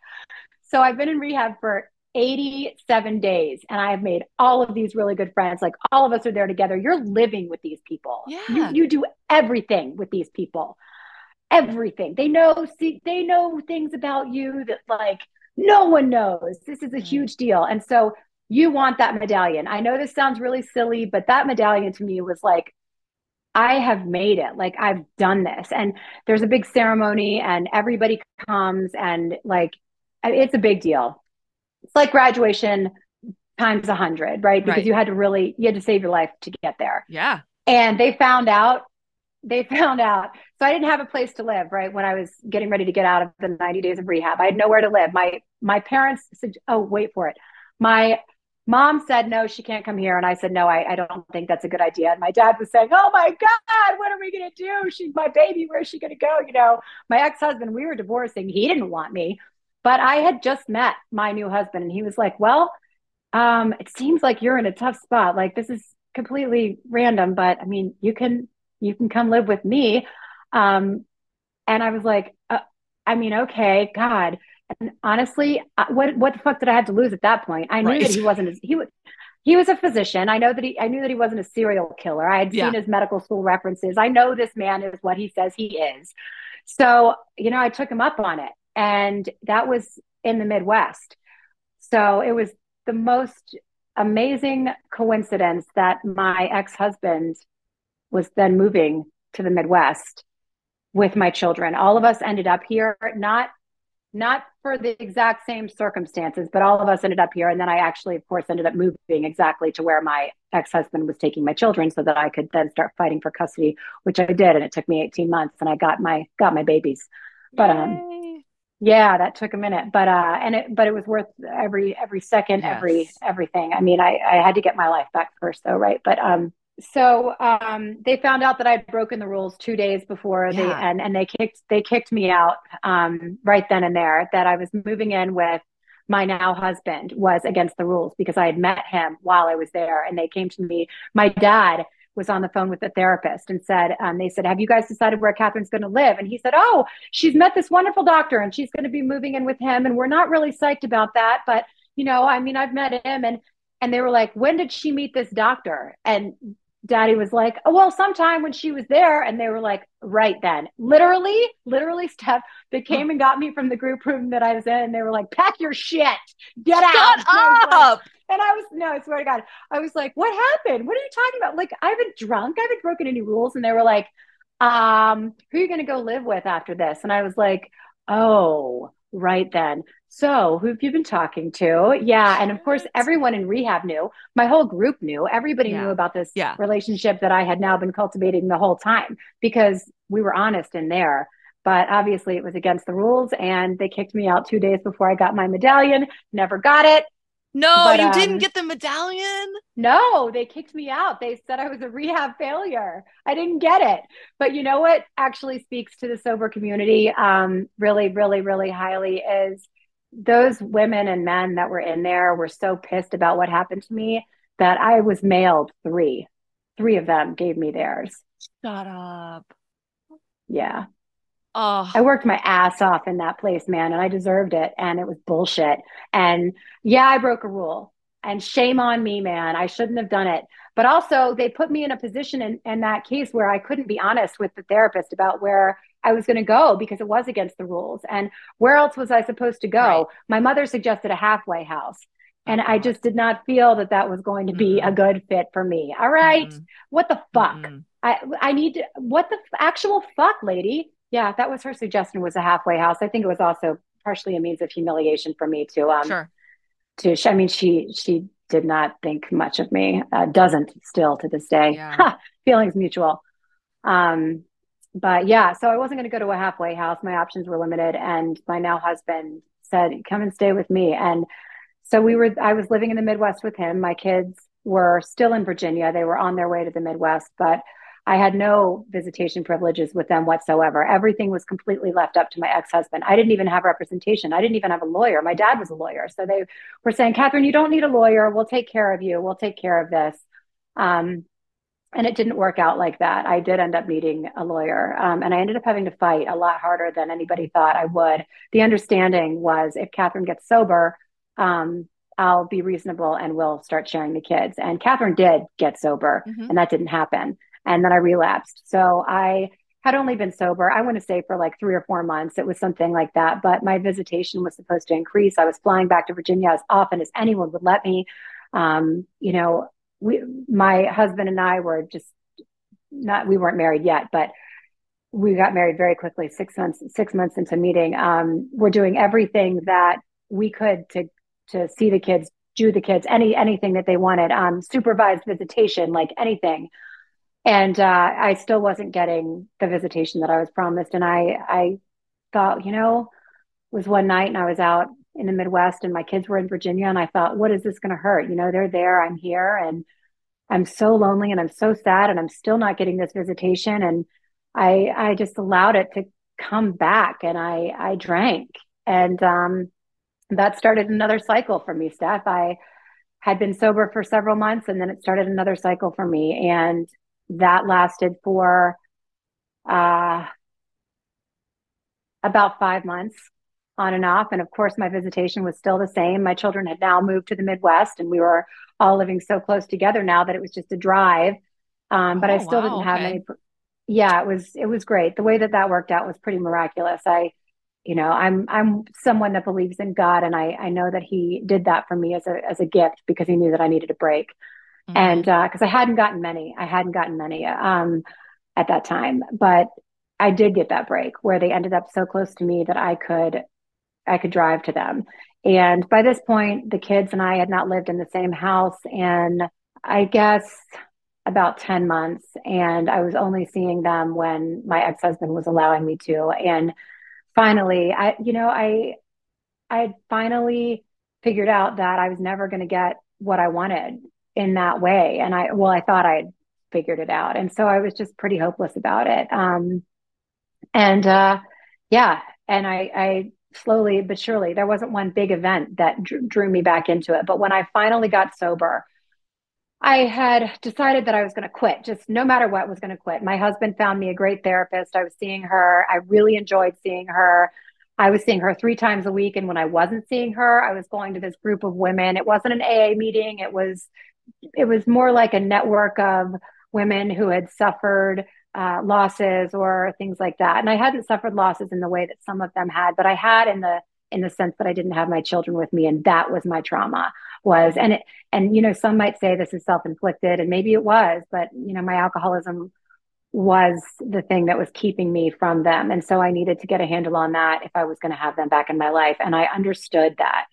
So I've been in rehab for 87 days and I have made all of these really good friends. Like all of us are there together. You're living with these people. Yeah. You, you do everything with these people. Everything. They know, see, they know things about you that like no one knows. This is a huge deal. And so you want that medallion. I know this sounds really silly, but that medallion to me was like, I have made it. Like I've done this. And there's a big ceremony and everybody comes and like it's a big deal. It's like graduation times a hundred, right? Because Right. you had to really you had to save your life to get there. Yeah. And they found out, they found out. So I didn't have a place to live, right? When I was getting ready to get out of the 90 days of rehab. I had nowhere to live. My my parents said, oh, wait for it. My mom said no, she can't come here. And I said, no, I, I don't think that's a good idea. And my dad was saying, Oh my God, what are we gonna do? She's my baby, where's she gonna go? You know, my ex-husband, we were divorcing, he didn't want me. But I had just met my new husband, and he was like, Well, um, it seems like you're in a tough spot. Like this is completely random, but I mean, you can you can come live with me. Um, and I was like, uh, I mean, okay, God. And honestly, what what the fuck did I have to lose at that point? I knew right. that he wasn't he was he was a physician. I know that he I knew that he wasn't a serial killer. I had yeah. seen his medical school references. I know this man is what he says he is. So, you know, I took him up on it. And that was in the Midwest. So it was the most amazing coincidence that my ex-husband was then moving to the Midwest with my children. All of us ended up here, not not for the exact same circumstances, but all of us ended up here. And then I actually, of course, ended up moving exactly to where my ex husband was taking my children, so that I could then start fighting for custody, which I did, and it took me 18 months, and I got my got my babies. But um, Yay. um, yeah, that took a minute, but uh, and it but it was worth every every second, yes. every everything. I mean, I I had to get my life back first, though, right? But um, so um, they found out that I'd broken the rules two days before yeah. they and and they kicked they kicked me out um, right then and there. That I was moving in with my now husband was against the rules because I had met him while I was there, and they came to me. My dad was on the phone with the therapist and said, um, they said, have you guys decided where Katherine's going to live? And he said, oh, she's met this wonderful doctor and she's going to be moving in with him, and we're not really psyched about that, but you know, I mean, I've met him and and they were like, when did she meet this doctor? And daddy was like, oh, well, sometime when she was there. And they were like, right then. Literally, literally, Steph, they came and got me from the group room that I was in. And they were like, pack your shit, get Shut out. Shut up. and I was, no, I swear to God, I was like, what happened? What are you talking about? Like, I haven't drunk, I haven't broken any rules. And they were like, um, who are you going to go live with after this? And I was like, oh, right then. So, who have you been talking to? Yeah. And of course, everyone in rehab knew. My whole group knew. Everybody yeah. knew about this yeah. relationship that I had now been cultivating the whole time because we were honest in there. But obviously, it was against the rules. And they kicked me out two days before I got my medallion. Never got it. No, but, you um, didn't get the medallion? No, they kicked me out. They said I was a rehab failure. I didn't get it. But you know what actually speaks to the sober community um, really, really, really highly is those women and men that were in there were so pissed about what happened to me that I was mailed three. Three of them gave me theirs. Shut up. Yeah. Oh. I worked my ass off in that place, man, and I deserved it. And it was bullshit. And yeah, I broke a rule. And shame on me, man. I shouldn't have done it. But also, they put me in a position in, in that case where I couldn't be honest with the therapist about where I was going to go because it was against the rules. And where else was I supposed to go? Right. My mother suggested a halfway house. And I just did not feel that that was going to be mm-hmm. a good fit for me. All right? mm-hmm. What the fuck? Mm-hmm. I I need to, what the f- actual fuck, lady? Yeah, that was her suggestion was a halfway house. I think it was also partially a means of humiliation for me to um sure. to I mean she she did not think much of me. Uh, doesn't still to this day. Yeah. Feelings mutual. Um but yeah, so I wasn't going to go to a halfway house. My options were limited. And my now husband said, come and stay with me. And so we were, I was living in the Midwest with him. My kids were still in Virginia. They were on their way to the Midwest, but I had no visitation privileges with them whatsoever. Everything was completely left up to my ex husband. I didn't even have representation. I didn't even have a lawyer. My dad was a lawyer. So they were saying, Katherine, you don't need a lawyer. We'll take care of you. We'll take care of this. Um, and it didn't work out like that. I did end up needing a lawyer, um, and I ended up having to fight a lot harder than anybody thought I would. The understanding was if Katherine gets sober, um, I'll be reasonable and we'll start sharing the kids. And Katherine did get sober, mm-hmm. and that didn't happen. And then I relapsed. So I had only been sober, I want to say for like three or four months. It was something like that. But my visitation was supposed to increase. I was flying back to Virginia as often as anyone would let me. Um, you know, we my husband and I were just not we weren't married yet, but we got married very quickly six months six months into meeting. Um, we're doing everything that we could to to see the kids, do the kids, any anything that they wanted, um, supervised visitation, like anything. And uh, I still wasn't getting the visitation that I was promised. And I I thought, you know, was one night and I was out in the Midwest and my kids were in Virginia. And I thought, what is this going to hurt? You know, they're there, I'm here, and I'm so lonely and I'm so sad and I'm still not getting this visitation. And I, I just allowed it to come back and I, I drank. And um, that started another cycle for me, Steph. I had been sober for several months and then it started another cycle for me. And that lasted for uh, about five months on and off. And of course, my visitation was still the same. My children had now moved to the Midwest and we were all living so close together now that it was just a drive. Um, but oh, I still wow, didn't have okay. any. Yeah, it was it was great. The way that that worked out was pretty miraculous. I, you know, I'm I'm someone that believes in God, and I I know that He did that for me as a as a gift because He knew that I needed a break, mm-hmm. and because uh, I hadn't gotten many, I hadn't gotten many um, at that time, but I did get that break where they ended up so close to me that I could I could drive to them. And by this point, the kids and I had not lived in the same house in, I guess, about 10 months. And I was only seeing them when my ex husband was allowing me to. And finally, I, you know, I, I had finally figured out that I was never going to get what I wanted in that way. And I, well, I thought I'd figured it out. And so I was just pretty hopeless about it. Um, and, uh, yeah. And I, I slowly but surely. There wasn't one big event that drew, me back into it. But when I finally got sober, I had decided that I was going to quit, just no matter what, was going to quit. My husband found me a great therapist. I was seeing her. I really enjoyed seeing her. I was seeing her three times a week. And when I wasn't seeing her, I was going to this group of women. It wasn't an AA meeting. It was, it was more like a network of women who had suffered uh, losses or things like that. And I hadn't suffered losses in the way that some of them had, but I had in the in the sense that I didn't have my children with me, and that was my trauma. Was and it and you know some might say this is self inflicted, and maybe it was, but you know my alcoholism was the thing that was keeping me from them, and so I needed to get a handle on that if I was going to have them back in my life, and I understood that.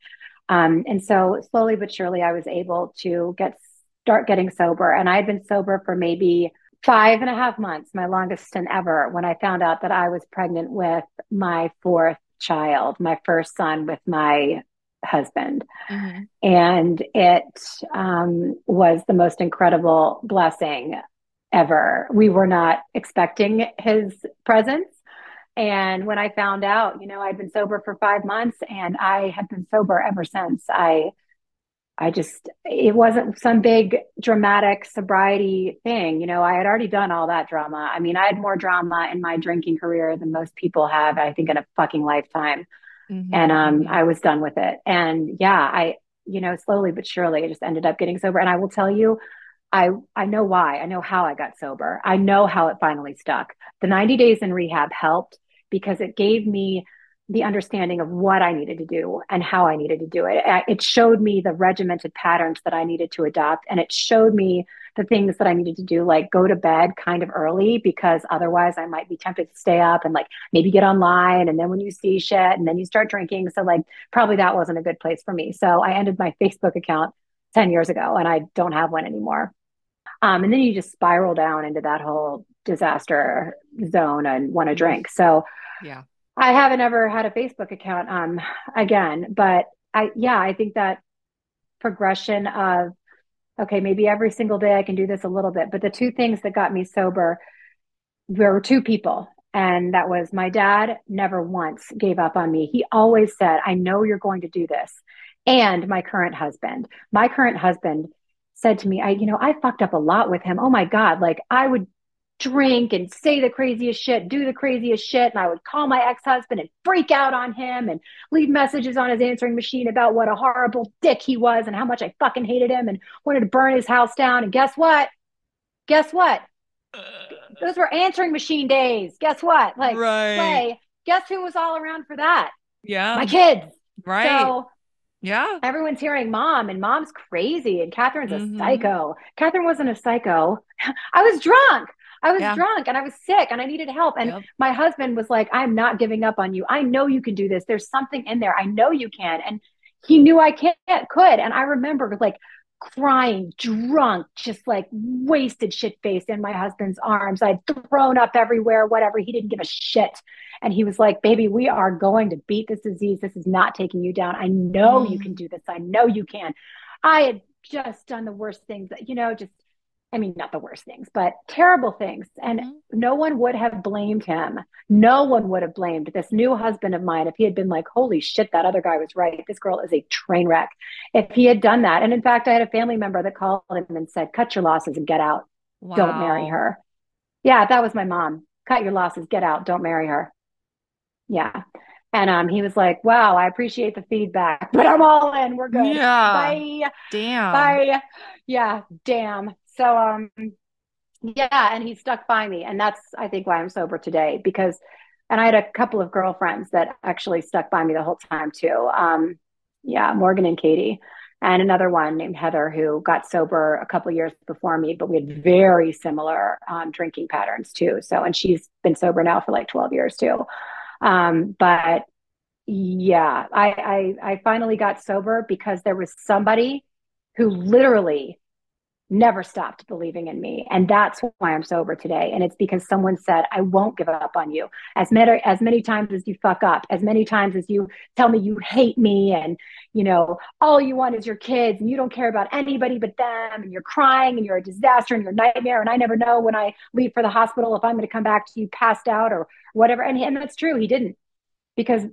Um, and so slowly but surely, I was able to get start getting sober, and I had been sober for maybe five and a half months, my longest stint ever, when I found out that I was pregnant with my fourth child, my first son with my husband. Mm-hmm. And it um, was the most incredible blessing ever. We were not expecting his presence. And when I found out, you know, I'd been sober for five months and I had been sober ever since. I I just, it wasn't some big dramatic sobriety thing. You know, I had already done all that drama. I mean, I had more drama in my drinking career than most people have, I think, in a fucking lifetime. Mm-hmm. And um. I was done with it. And yeah, I, you know, slowly but surely, I just ended up getting sober. And I will tell you, I, I know why. I know how I got sober. I know how it finally stuck. The 90 days in rehab helped because it gave me the understanding of what I needed to do and how I needed to do it. It showed me the regimented patterns that I needed to adopt. And it showed me the things that I needed to do, like go to bed kind of early, because otherwise I might be tempted to stay up and like maybe get online. And then when you see shit and then you start drinking. So, like, probably that wasn't a good place for me. So, I ended my Facebook account 10 years ago and I don't have one anymore. Um, and then you just spiral down into that whole disaster zone and want to drink. So, yeah I haven't ever had a Facebook account um again, but I yeah, I think that progression of okay, maybe every single day I can do this a little bit, but the two things that got me sober were two people and that was my dad never once gave up on me. He always said, "I know you're going to do this." And my current husband. My current husband said to me, I, you know, I fucked up a lot with him. Oh my God. Like I would drink and say the craziest shit, do the craziest shit. And I would call my ex husband and freak out on him and leave messages on his answering machine about what a horrible dick he was and how much I fucking hated him and wanted to burn his house down. And guess what? Guess what? Those were answering machine days. Guess what? Like, right. play. Guess who was all around for that? Yeah. My kids. Right. So, yeah. Everyone's hearing mom, and mom's crazy, and Katherine's a mm-hmm. psycho. Katherine wasn't a psycho. I was drunk. I was yeah. drunk and I was sick and I needed help. And yep. my husband was like, I'm not giving up on you. I know you can do this. There's something in there. I know you can. And he knew I can't, could. And I remember like crying, drunk, just like wasted shit faced in my husband's arms. I'd thrown up everywhere, whatever. He didn't give a shit. And he was like, Baby, we are going to beat this disease. This is not taking you down. I know mm. you can do this. I know you can. I had just done the worst things that, you know, just I mean, not the worst things, but terrible things. And mm-hmm. no one would have blamed him. No one would have blamed this new husband of mine if he had been like, holy shit, that other guy was right. This girl is a train wreck. If he had done that. And in fact, I had a family member that called him and said, cut your losses and get out. Wow. Don't marry her. Yeah, that was my mom. Cut your losses, get out. Don't marry her. Yeah. And um, he was like, wow, I appreciate the feedback, but I'm all in. We're good. Yeah. Bye. Damn. Bye. Yeah. Damn. So, um, yeah. And he stuck by me. And that's, I think, why I'm sober today because, and I had a couple of girlfriends that actually stuck by me the whole time too. Um, yeah. Morgan and Katie and another one named Heather who got sober a couple years before me, but we had very similar um, drinking patterns too. So, and she's been sober now for like 12 years too. Um, but yeah, I, I I finally got sober because there was somebody who literally never stopped believing in me. And that's why i'm sober today. And it's because someone said i won't give up on you. As many as many times as you fuck up as many times as you tell me you hate me and you know all you want is your kids and you don't care about anybody but them and you're crying and you're a disaster and you're a nightmare and i never know when i leave for the hospital if i'm going to come back to you passed out or whatever. And, and that's true he didn't. Because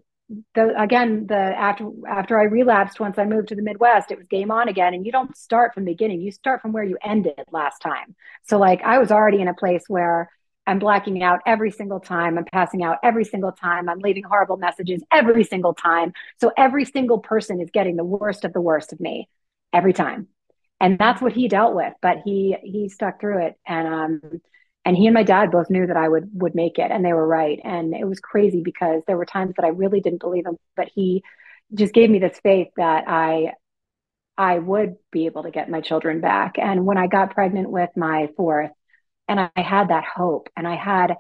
the again the after after I relapsed once I moved to the Midwest, it was game on again. And you don't start from the beginning; you start from where you ended last time. So like I was already in a place where I'm blacking out every single time. I'm passing out every single time. I'm leaving horrible messages every single time. So every single person is getting the worst of the worst of me every time. And that's what he dealt with, but he he stuck through it. And um and he and my dad both knew that I would would make it and they were right. And it was crazy because there were times that I really didn't believe him but he just gave me this faith that I I would be able to get my children back. And when I got pregnant with my fourth and I had that hope and I had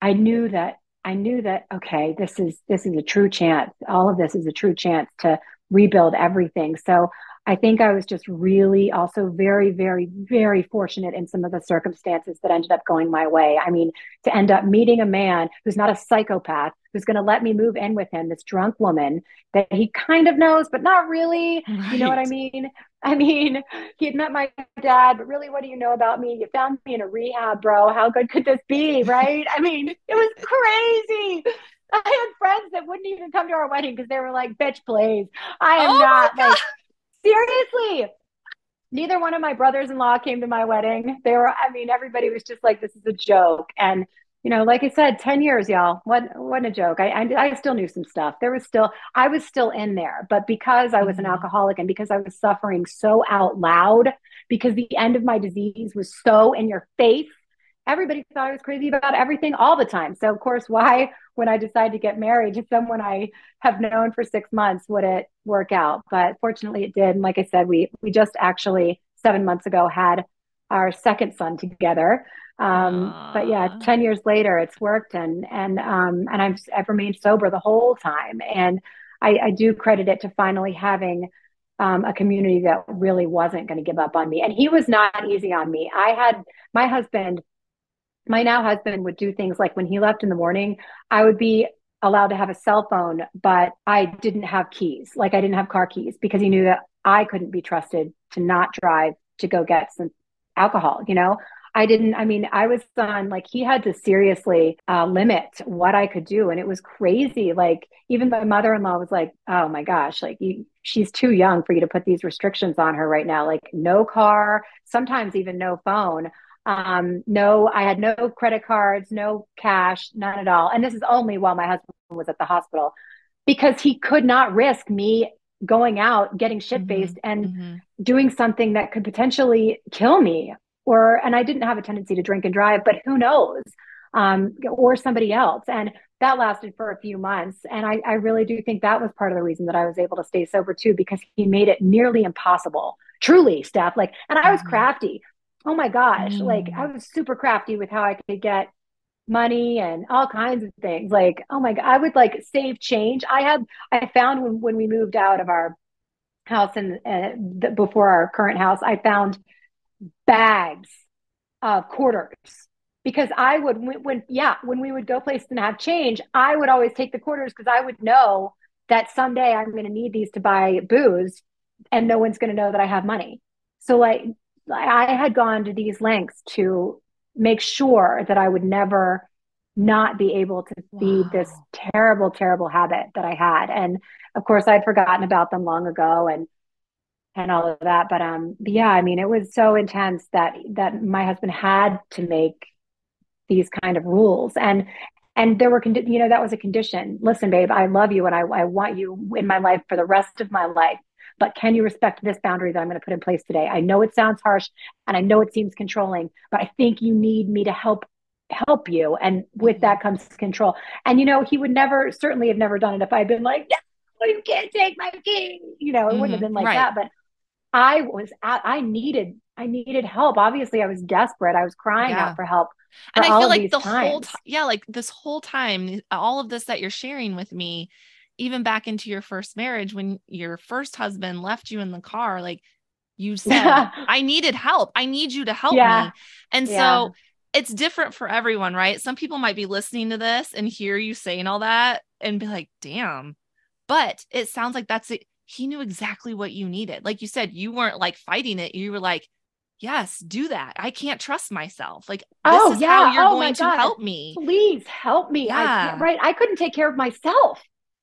I knew that I knew that okay this is this is a true chance. All of this is a true chance to rebuild everything so I think I was just really also very, very, very fortunate in some of the circumstances that ended up going my way. I mean, to end up meeting a man who's not a psychopath, who's going to let me move in with him, this drunk woman that he kind of knows, but not really. Right. You know what I mean? I mean, he had met my dad, but really, what do you know about me? You found me in a rehab, bro. How good could this be? Right? I mean, it was crazy. I had friends that wouldn't even come to our wedding because they were like, bitch, please. I am oh not like Seriously. Neither one of my brothers in law came to my wedding. They were, I mean, everybody was just like, this is a joke. And, you know, like I said, 10 years, y'all. What what a joke. I, I, I still knew some stuff. There was still, I was still in there. But because I was an mm-hmm. alcoholic and because I was suffering so out loud, because the end of my disease was so in your face, everybody thought I was crazy about everything all the time. So, of course, why, when I decided to get married to someone I have known for six months, would it work out? But fortunately, it did. And like I said, we we just actually seven months ago had our second son together. Um, but yeah, ten years later, it's worked, and and um, and I've I've remained sober the whole time, and I, I do credit it to finally having. Um, a community that really wasn't going to give up on me. And he was not easy on me. I had my husband my now husband would do things like when he left in the morning, I would be allowed to have a cell phone, but I didn't have keys. Like I didn't have car keys because he knew that I couldn't be trusted to not drive to go get some alcohol, you know? I didn't, I mean, I was on like he had to seriously uh, limit what I could do. And it was crazy. Like, even my mother in law was like, oh my gosh, like, you, she's too young for you to put these restrictions on her right now. Like, no car, sometimes even no phone. Um, no, I had no credit cards, no cash, none at all. And this is only while my husband was at the hospital because he could not risk me going out, getting shit faced, mm-hmm. and mm-hmm. doing something that could potentially kill me. Or, and I didn't have a tendency to drink and drive, but who knows? Um, or somebody else. And that lasted for a few months. And I, I really do think that was part of the reason that I was able to stay sober too, because he made it nearly impossible. Truly, Steph. Like, and I was mm-hmm. crafty oh my gosh, mm. like I was super crafty with how I could get money and all kinds of things. Like, oh my God, I would like save change. I had, I found when, when we moved out of our house and uh, before our current house, I found bags of quarters because I would, when, when, yeah, when we would go places and have change, I would always take the quarters because I would know that someday I'm going to need these to buy booze and no one's going to know that I have money. So like I had gone to these lengths to make sure that I would never not be able to feed wow. this terrible, terrible habit that I had. And of course, I'd forgotten about them long ago and and all of that. But um, yeah, I mean, it was so intense that that my husband had to make these kind of rules and and there were you know that was a condition listen babe i love you and I, I want you in my life for the rest of my life but can you respect this boundary that i'm going to put in place today i know it sounds harsh and i know it seems controlling but i think you need me to help help you and with mm-hmm. that comes control and you know he would never certainly have never done it if i'd been like no you can't take my key you know it mm-hmm. wouldn't have mm-hmm. been like right. that but i was at, i needed i needed help obviously i was desperate i was crying yeah. out for help and I feel like the times. whole time, yeah, like this whole time, all of this that you're sharing with me, even back into your first marriage, when your first husband left you in the car, like you said, I needed help. I need you to help yeah. me. And yeah. so it's different for everyone, right? Some people might be listening to this and hear you saying all that and be like, damn. But it sounds like that's it. He knew exactly what you needed. Like you said, you weren't like fighting it. You were like, yes, do that. I can't trust myself. Like, this oh, is yeah. how you're oh, going to help me. Please help me. Yeah. I right. I couldn't take care of myself.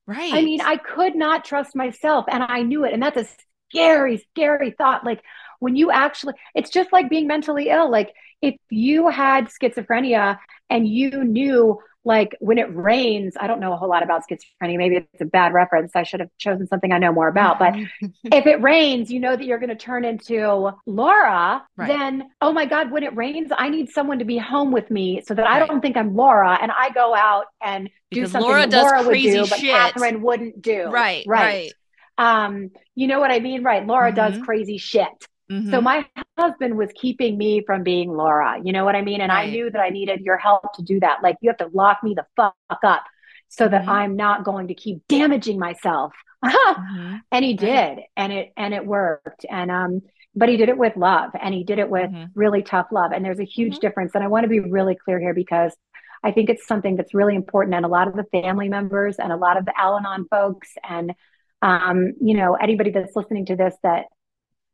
Right. I mean, I could not trust myself and I knew it. And that's a scary, scary thought. Like when you actually, it's just like being mentally ill. Like if you had schizophrenia and you knew like when it rains, I don't know a whole lot about schizophrenia. Maybe it's a bad reference. I should have chosen something I know more about. But if it rains, you know that you're going to turn into Laura. Right. Then, oh my God, when it rains, I need someone to be home with me so that right. I don't think I'm Laura and I go out and because do something Laura does Laura crazy would do, but shit. Katherine wouldn't do. Right. Right. right. Um, you know what I mean? Right. Laura mm-hmm. does crazy shit. Mm-hmm. So my husband was keeping me from being Laura. You know what I mean? And right. I knew that I needed your help to do that. Like you have to lock me the fuck up so that mm-hmm. I'm not going to keep damaging myself. mm-hmm. And he did. And it and it worked. And um but he did it with love and he did it with mm-hmm. really tough love. And there's a huge mm-hmm. difference. And I want to be really clear here because I think it's something that's really important. And a lot of the family members and a lot of the Al Anon folks and um, you know, anybody that's listening to this that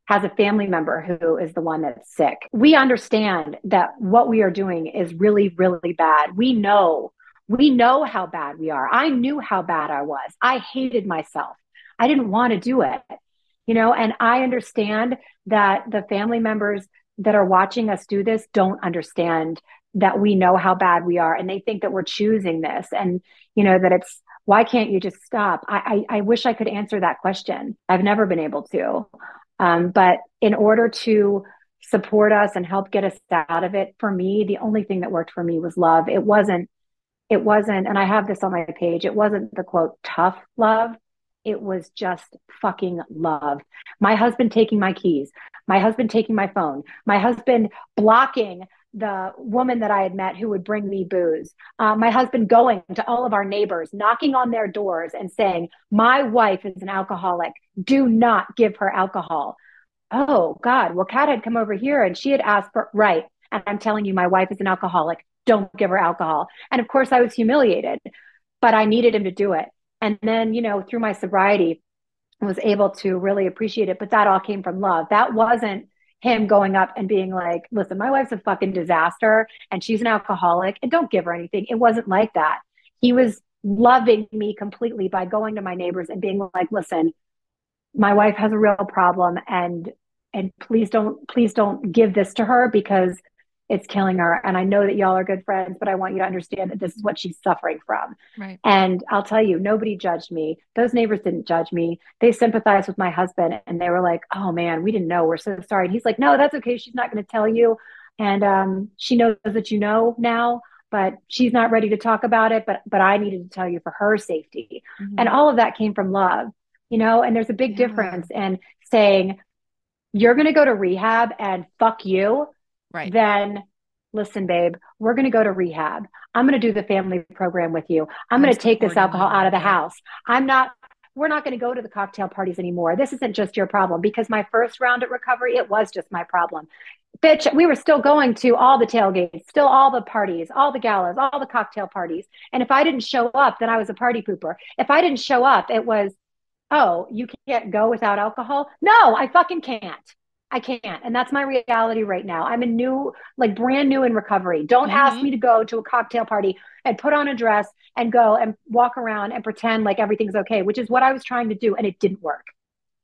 has a family member who is the one that's sick. We understand that what we are doing is really, really bad. We know, we know how bad we are. I knew how bad I was. I hated myself. I didn't want to do it, you know, and I understand that the family members that are watching us do this don't understand that we know how bad we are and they think that we're choosing this and, you know, that it's, why can't you just stop? I, I, I wish I could answer that question. I've never been able to. Um, but in order to support us and help get us out of it, for me, the only thing that worked for me was love. It wasn't, it wasn't, and I have this on my page, it wasn't the quote, tough love. It was just fucking love. My husband taking my keys, my husband taking my phone, my husband blocking the woman that I had met who would bring me booze. Uh, my husband going to all of our neighbors, knocking on their doors and saying, My wife is an alcoholic. Do not give her alcohol. Oh, God. Well, Kat had come over here and she had asked for, right. And I'm telling you, my wife is an alcoholic. Don't give her alcohol. And of course, I was humiliated, but I needed him to do it. And then, you know, through my sobriety, was able to really appreciate it. But that all came from love. That wasn't him going up and being like, listen, my wife's a fucking disaster and she's an alcoholic and don't give her anything. It wasn't like that. He was loving me completely by going to my neighbors and being like, listen, my wife has a real problem and and please don't please don't give this to her because it's killing her. And I know that y'all are good friends, but I want you to understand that this is what she's suffering from. Right. And I'll tell you, nobody judged me. Those neighbors didn't judge me. They sympathized with my husband and they were like, oh man, we didn't know. We're so sorry. And he's like, no, that's okay. She's not going to tell you. And um, she knows that you know now, but she's not ready to talk about it. But but I needed to tell you for her safety. Mm-hmm. And all of that came from love, you know, and there's a big yeah. difference in saying, you're going to go to rehab and fuck you right. then listen, babe, we're going to go to rehab. I'm going to do the family program with you. I'm going to take this alcohol out of the house. I'm not, we're not going to go to the cocktail parties anymore. This isn't just your problem because my first round at recovery, it was just my problem. Bitch, we were still going to all the tailgates, still all the parties, all the galas, all the cocktail parties. And if I didn't show up, then I was a party pooper. If I didn't show up, it was, oh, you can't go without alcohol? No, I fucking can't. I can't. And that's my reality right now. I'm a new, like brand new in recovery. Don't mm-hmm. ask me to go to a cocktail party and put on a dress and go and walk around and pretend like everything's okay, which is what I was trying to do. And it didn't work.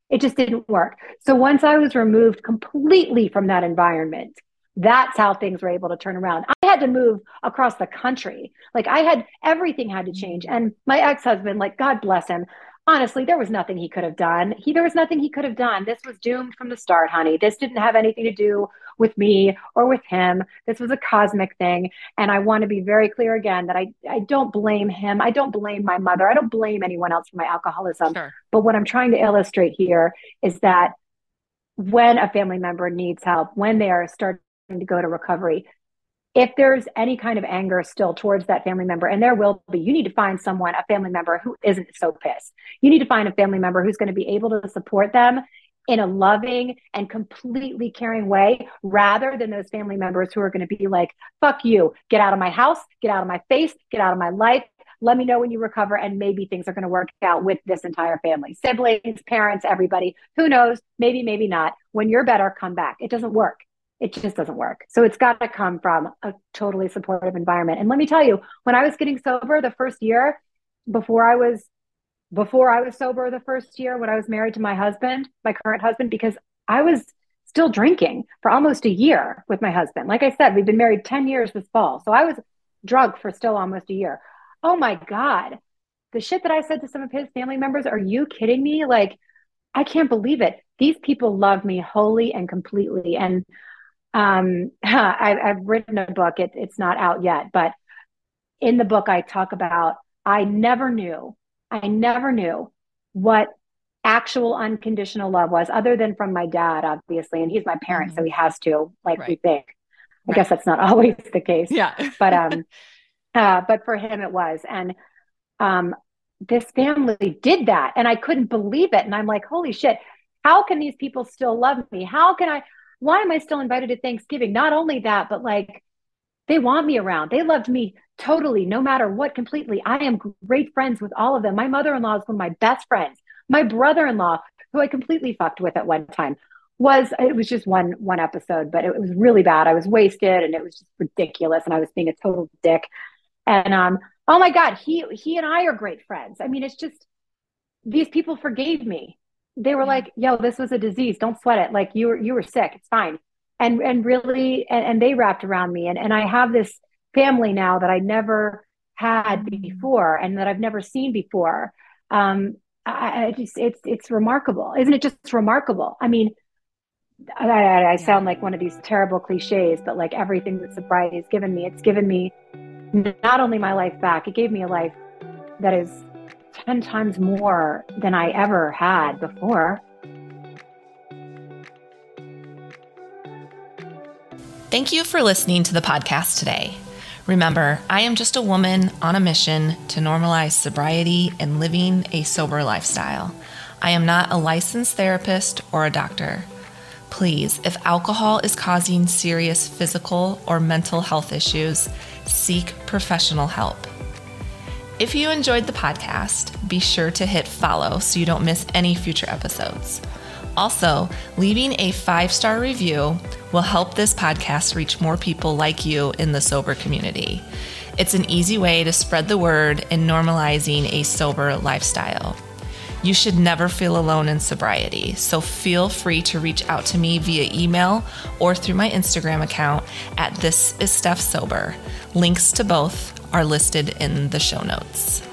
It just didn't work. So once I was removed completely from that environment, That's how things were able to turn around. I had to move across the country. Like I had everything had to change. And my ex-husband, like God bless him, honestly, there was nothing he could have done. He there was nothing he could have done. This was doomed from the start, honey. This didn't have anything to do with me or with him. This was a cosmic thing. And I want to be very clear again that I, I don't blame him. I don't blame my mother. I don't blame anyone else for my alcoholism. Sure. But what I'm trying to illustrate here is that when a family member needs help, when they are starting to go to recovery, if there's any kind of anger still towards that family member, and there will be, you need to find someone, a family member who isn't so pissed. You need to find a family member who's going to be able to support them in a loving and completely caring way rather than those family members who are going to be like, fuck you, get out of my house, get out of my face, get out of my life. Let me know when you recover, and maybe things are going to work out with this entire family siblings, parents, everybody. Who knows? Maybe, maybe not. When you're better, come back. It doesn't work. It just doesn't work. So it's got to come from a totally supportive environment. And let me tell you, when I was getting sober the first year, before I was before I was sober the first year when I was married to my husband, my current husband, because I was still drinking for almost a year with my husband. Like I said, we've been married 10 years this fall. So I was drunk for still almost a year. Oh my God. The shit that I said to some of his family members, are you kidding me? Like, I can't believe it. These people love me wholly and completely. And um, I, have written a book. It, it's not out yet, but in the book, I talk about I never knew I never knew what actual unconditional love was, other than from my dad, obviously. And he's my parent, mm-hmm. so he has to, like right. we think. I right. guess that's not always the case. Yeah. but um uh, but for him it was. And um this family did that. And I couldn't believe it. And I'm like, holy shit, how can these people still love me? How can I why am I still invited to Thanksgiving? Not only that, but like they want me around. They loved me totally, no matter what, completely. I am great friends with all of them. My mother in law is one of my best friends. My brother in law, who I completely fucked with at one time, was it was just one one episode, but it, was really bad. I was wasted and it was just ridiculous, and I was being a total dick. And um, oh my god, he he and I are great friends. I mean, it's just these people forgave me. They were like, "Yo, this was a disease. Don't sweat it. Like you were you were sick. It's fine." and and really and, and they wrapped around me and and I have this family now that I never had mm. before and that I've never seen before. Um, I, I just it's it's remarkable, isn't it? Just remarkable. I mean, I, I, I sound like one of these terrible cliches, but like everything that sobriety has given me, it's given me not only my life back, it gave me a life that is ten times more than I ever had before. Thank you for listening to the podcast today. Remember, I am just a woman on a mission to normalize sobriety and living a sober lifestyle. I am not a licensed therapist or a doctor. Please, if alcohol is causing serious physical or mental health issues, seek professional help. If you enjoyed the podcast, be sure to hit follow so you don't miss any future episodes. Also, leaving a five star review will help this podcast reach more people like you in the sober community. It's an easy way to spread the word in normalizing a sober lifestyle. You should never feel alone in sobriety, so feel free to reach out to me via email or through my Instagram account at This Is Steph Sober. Links to both are listed in the show notes.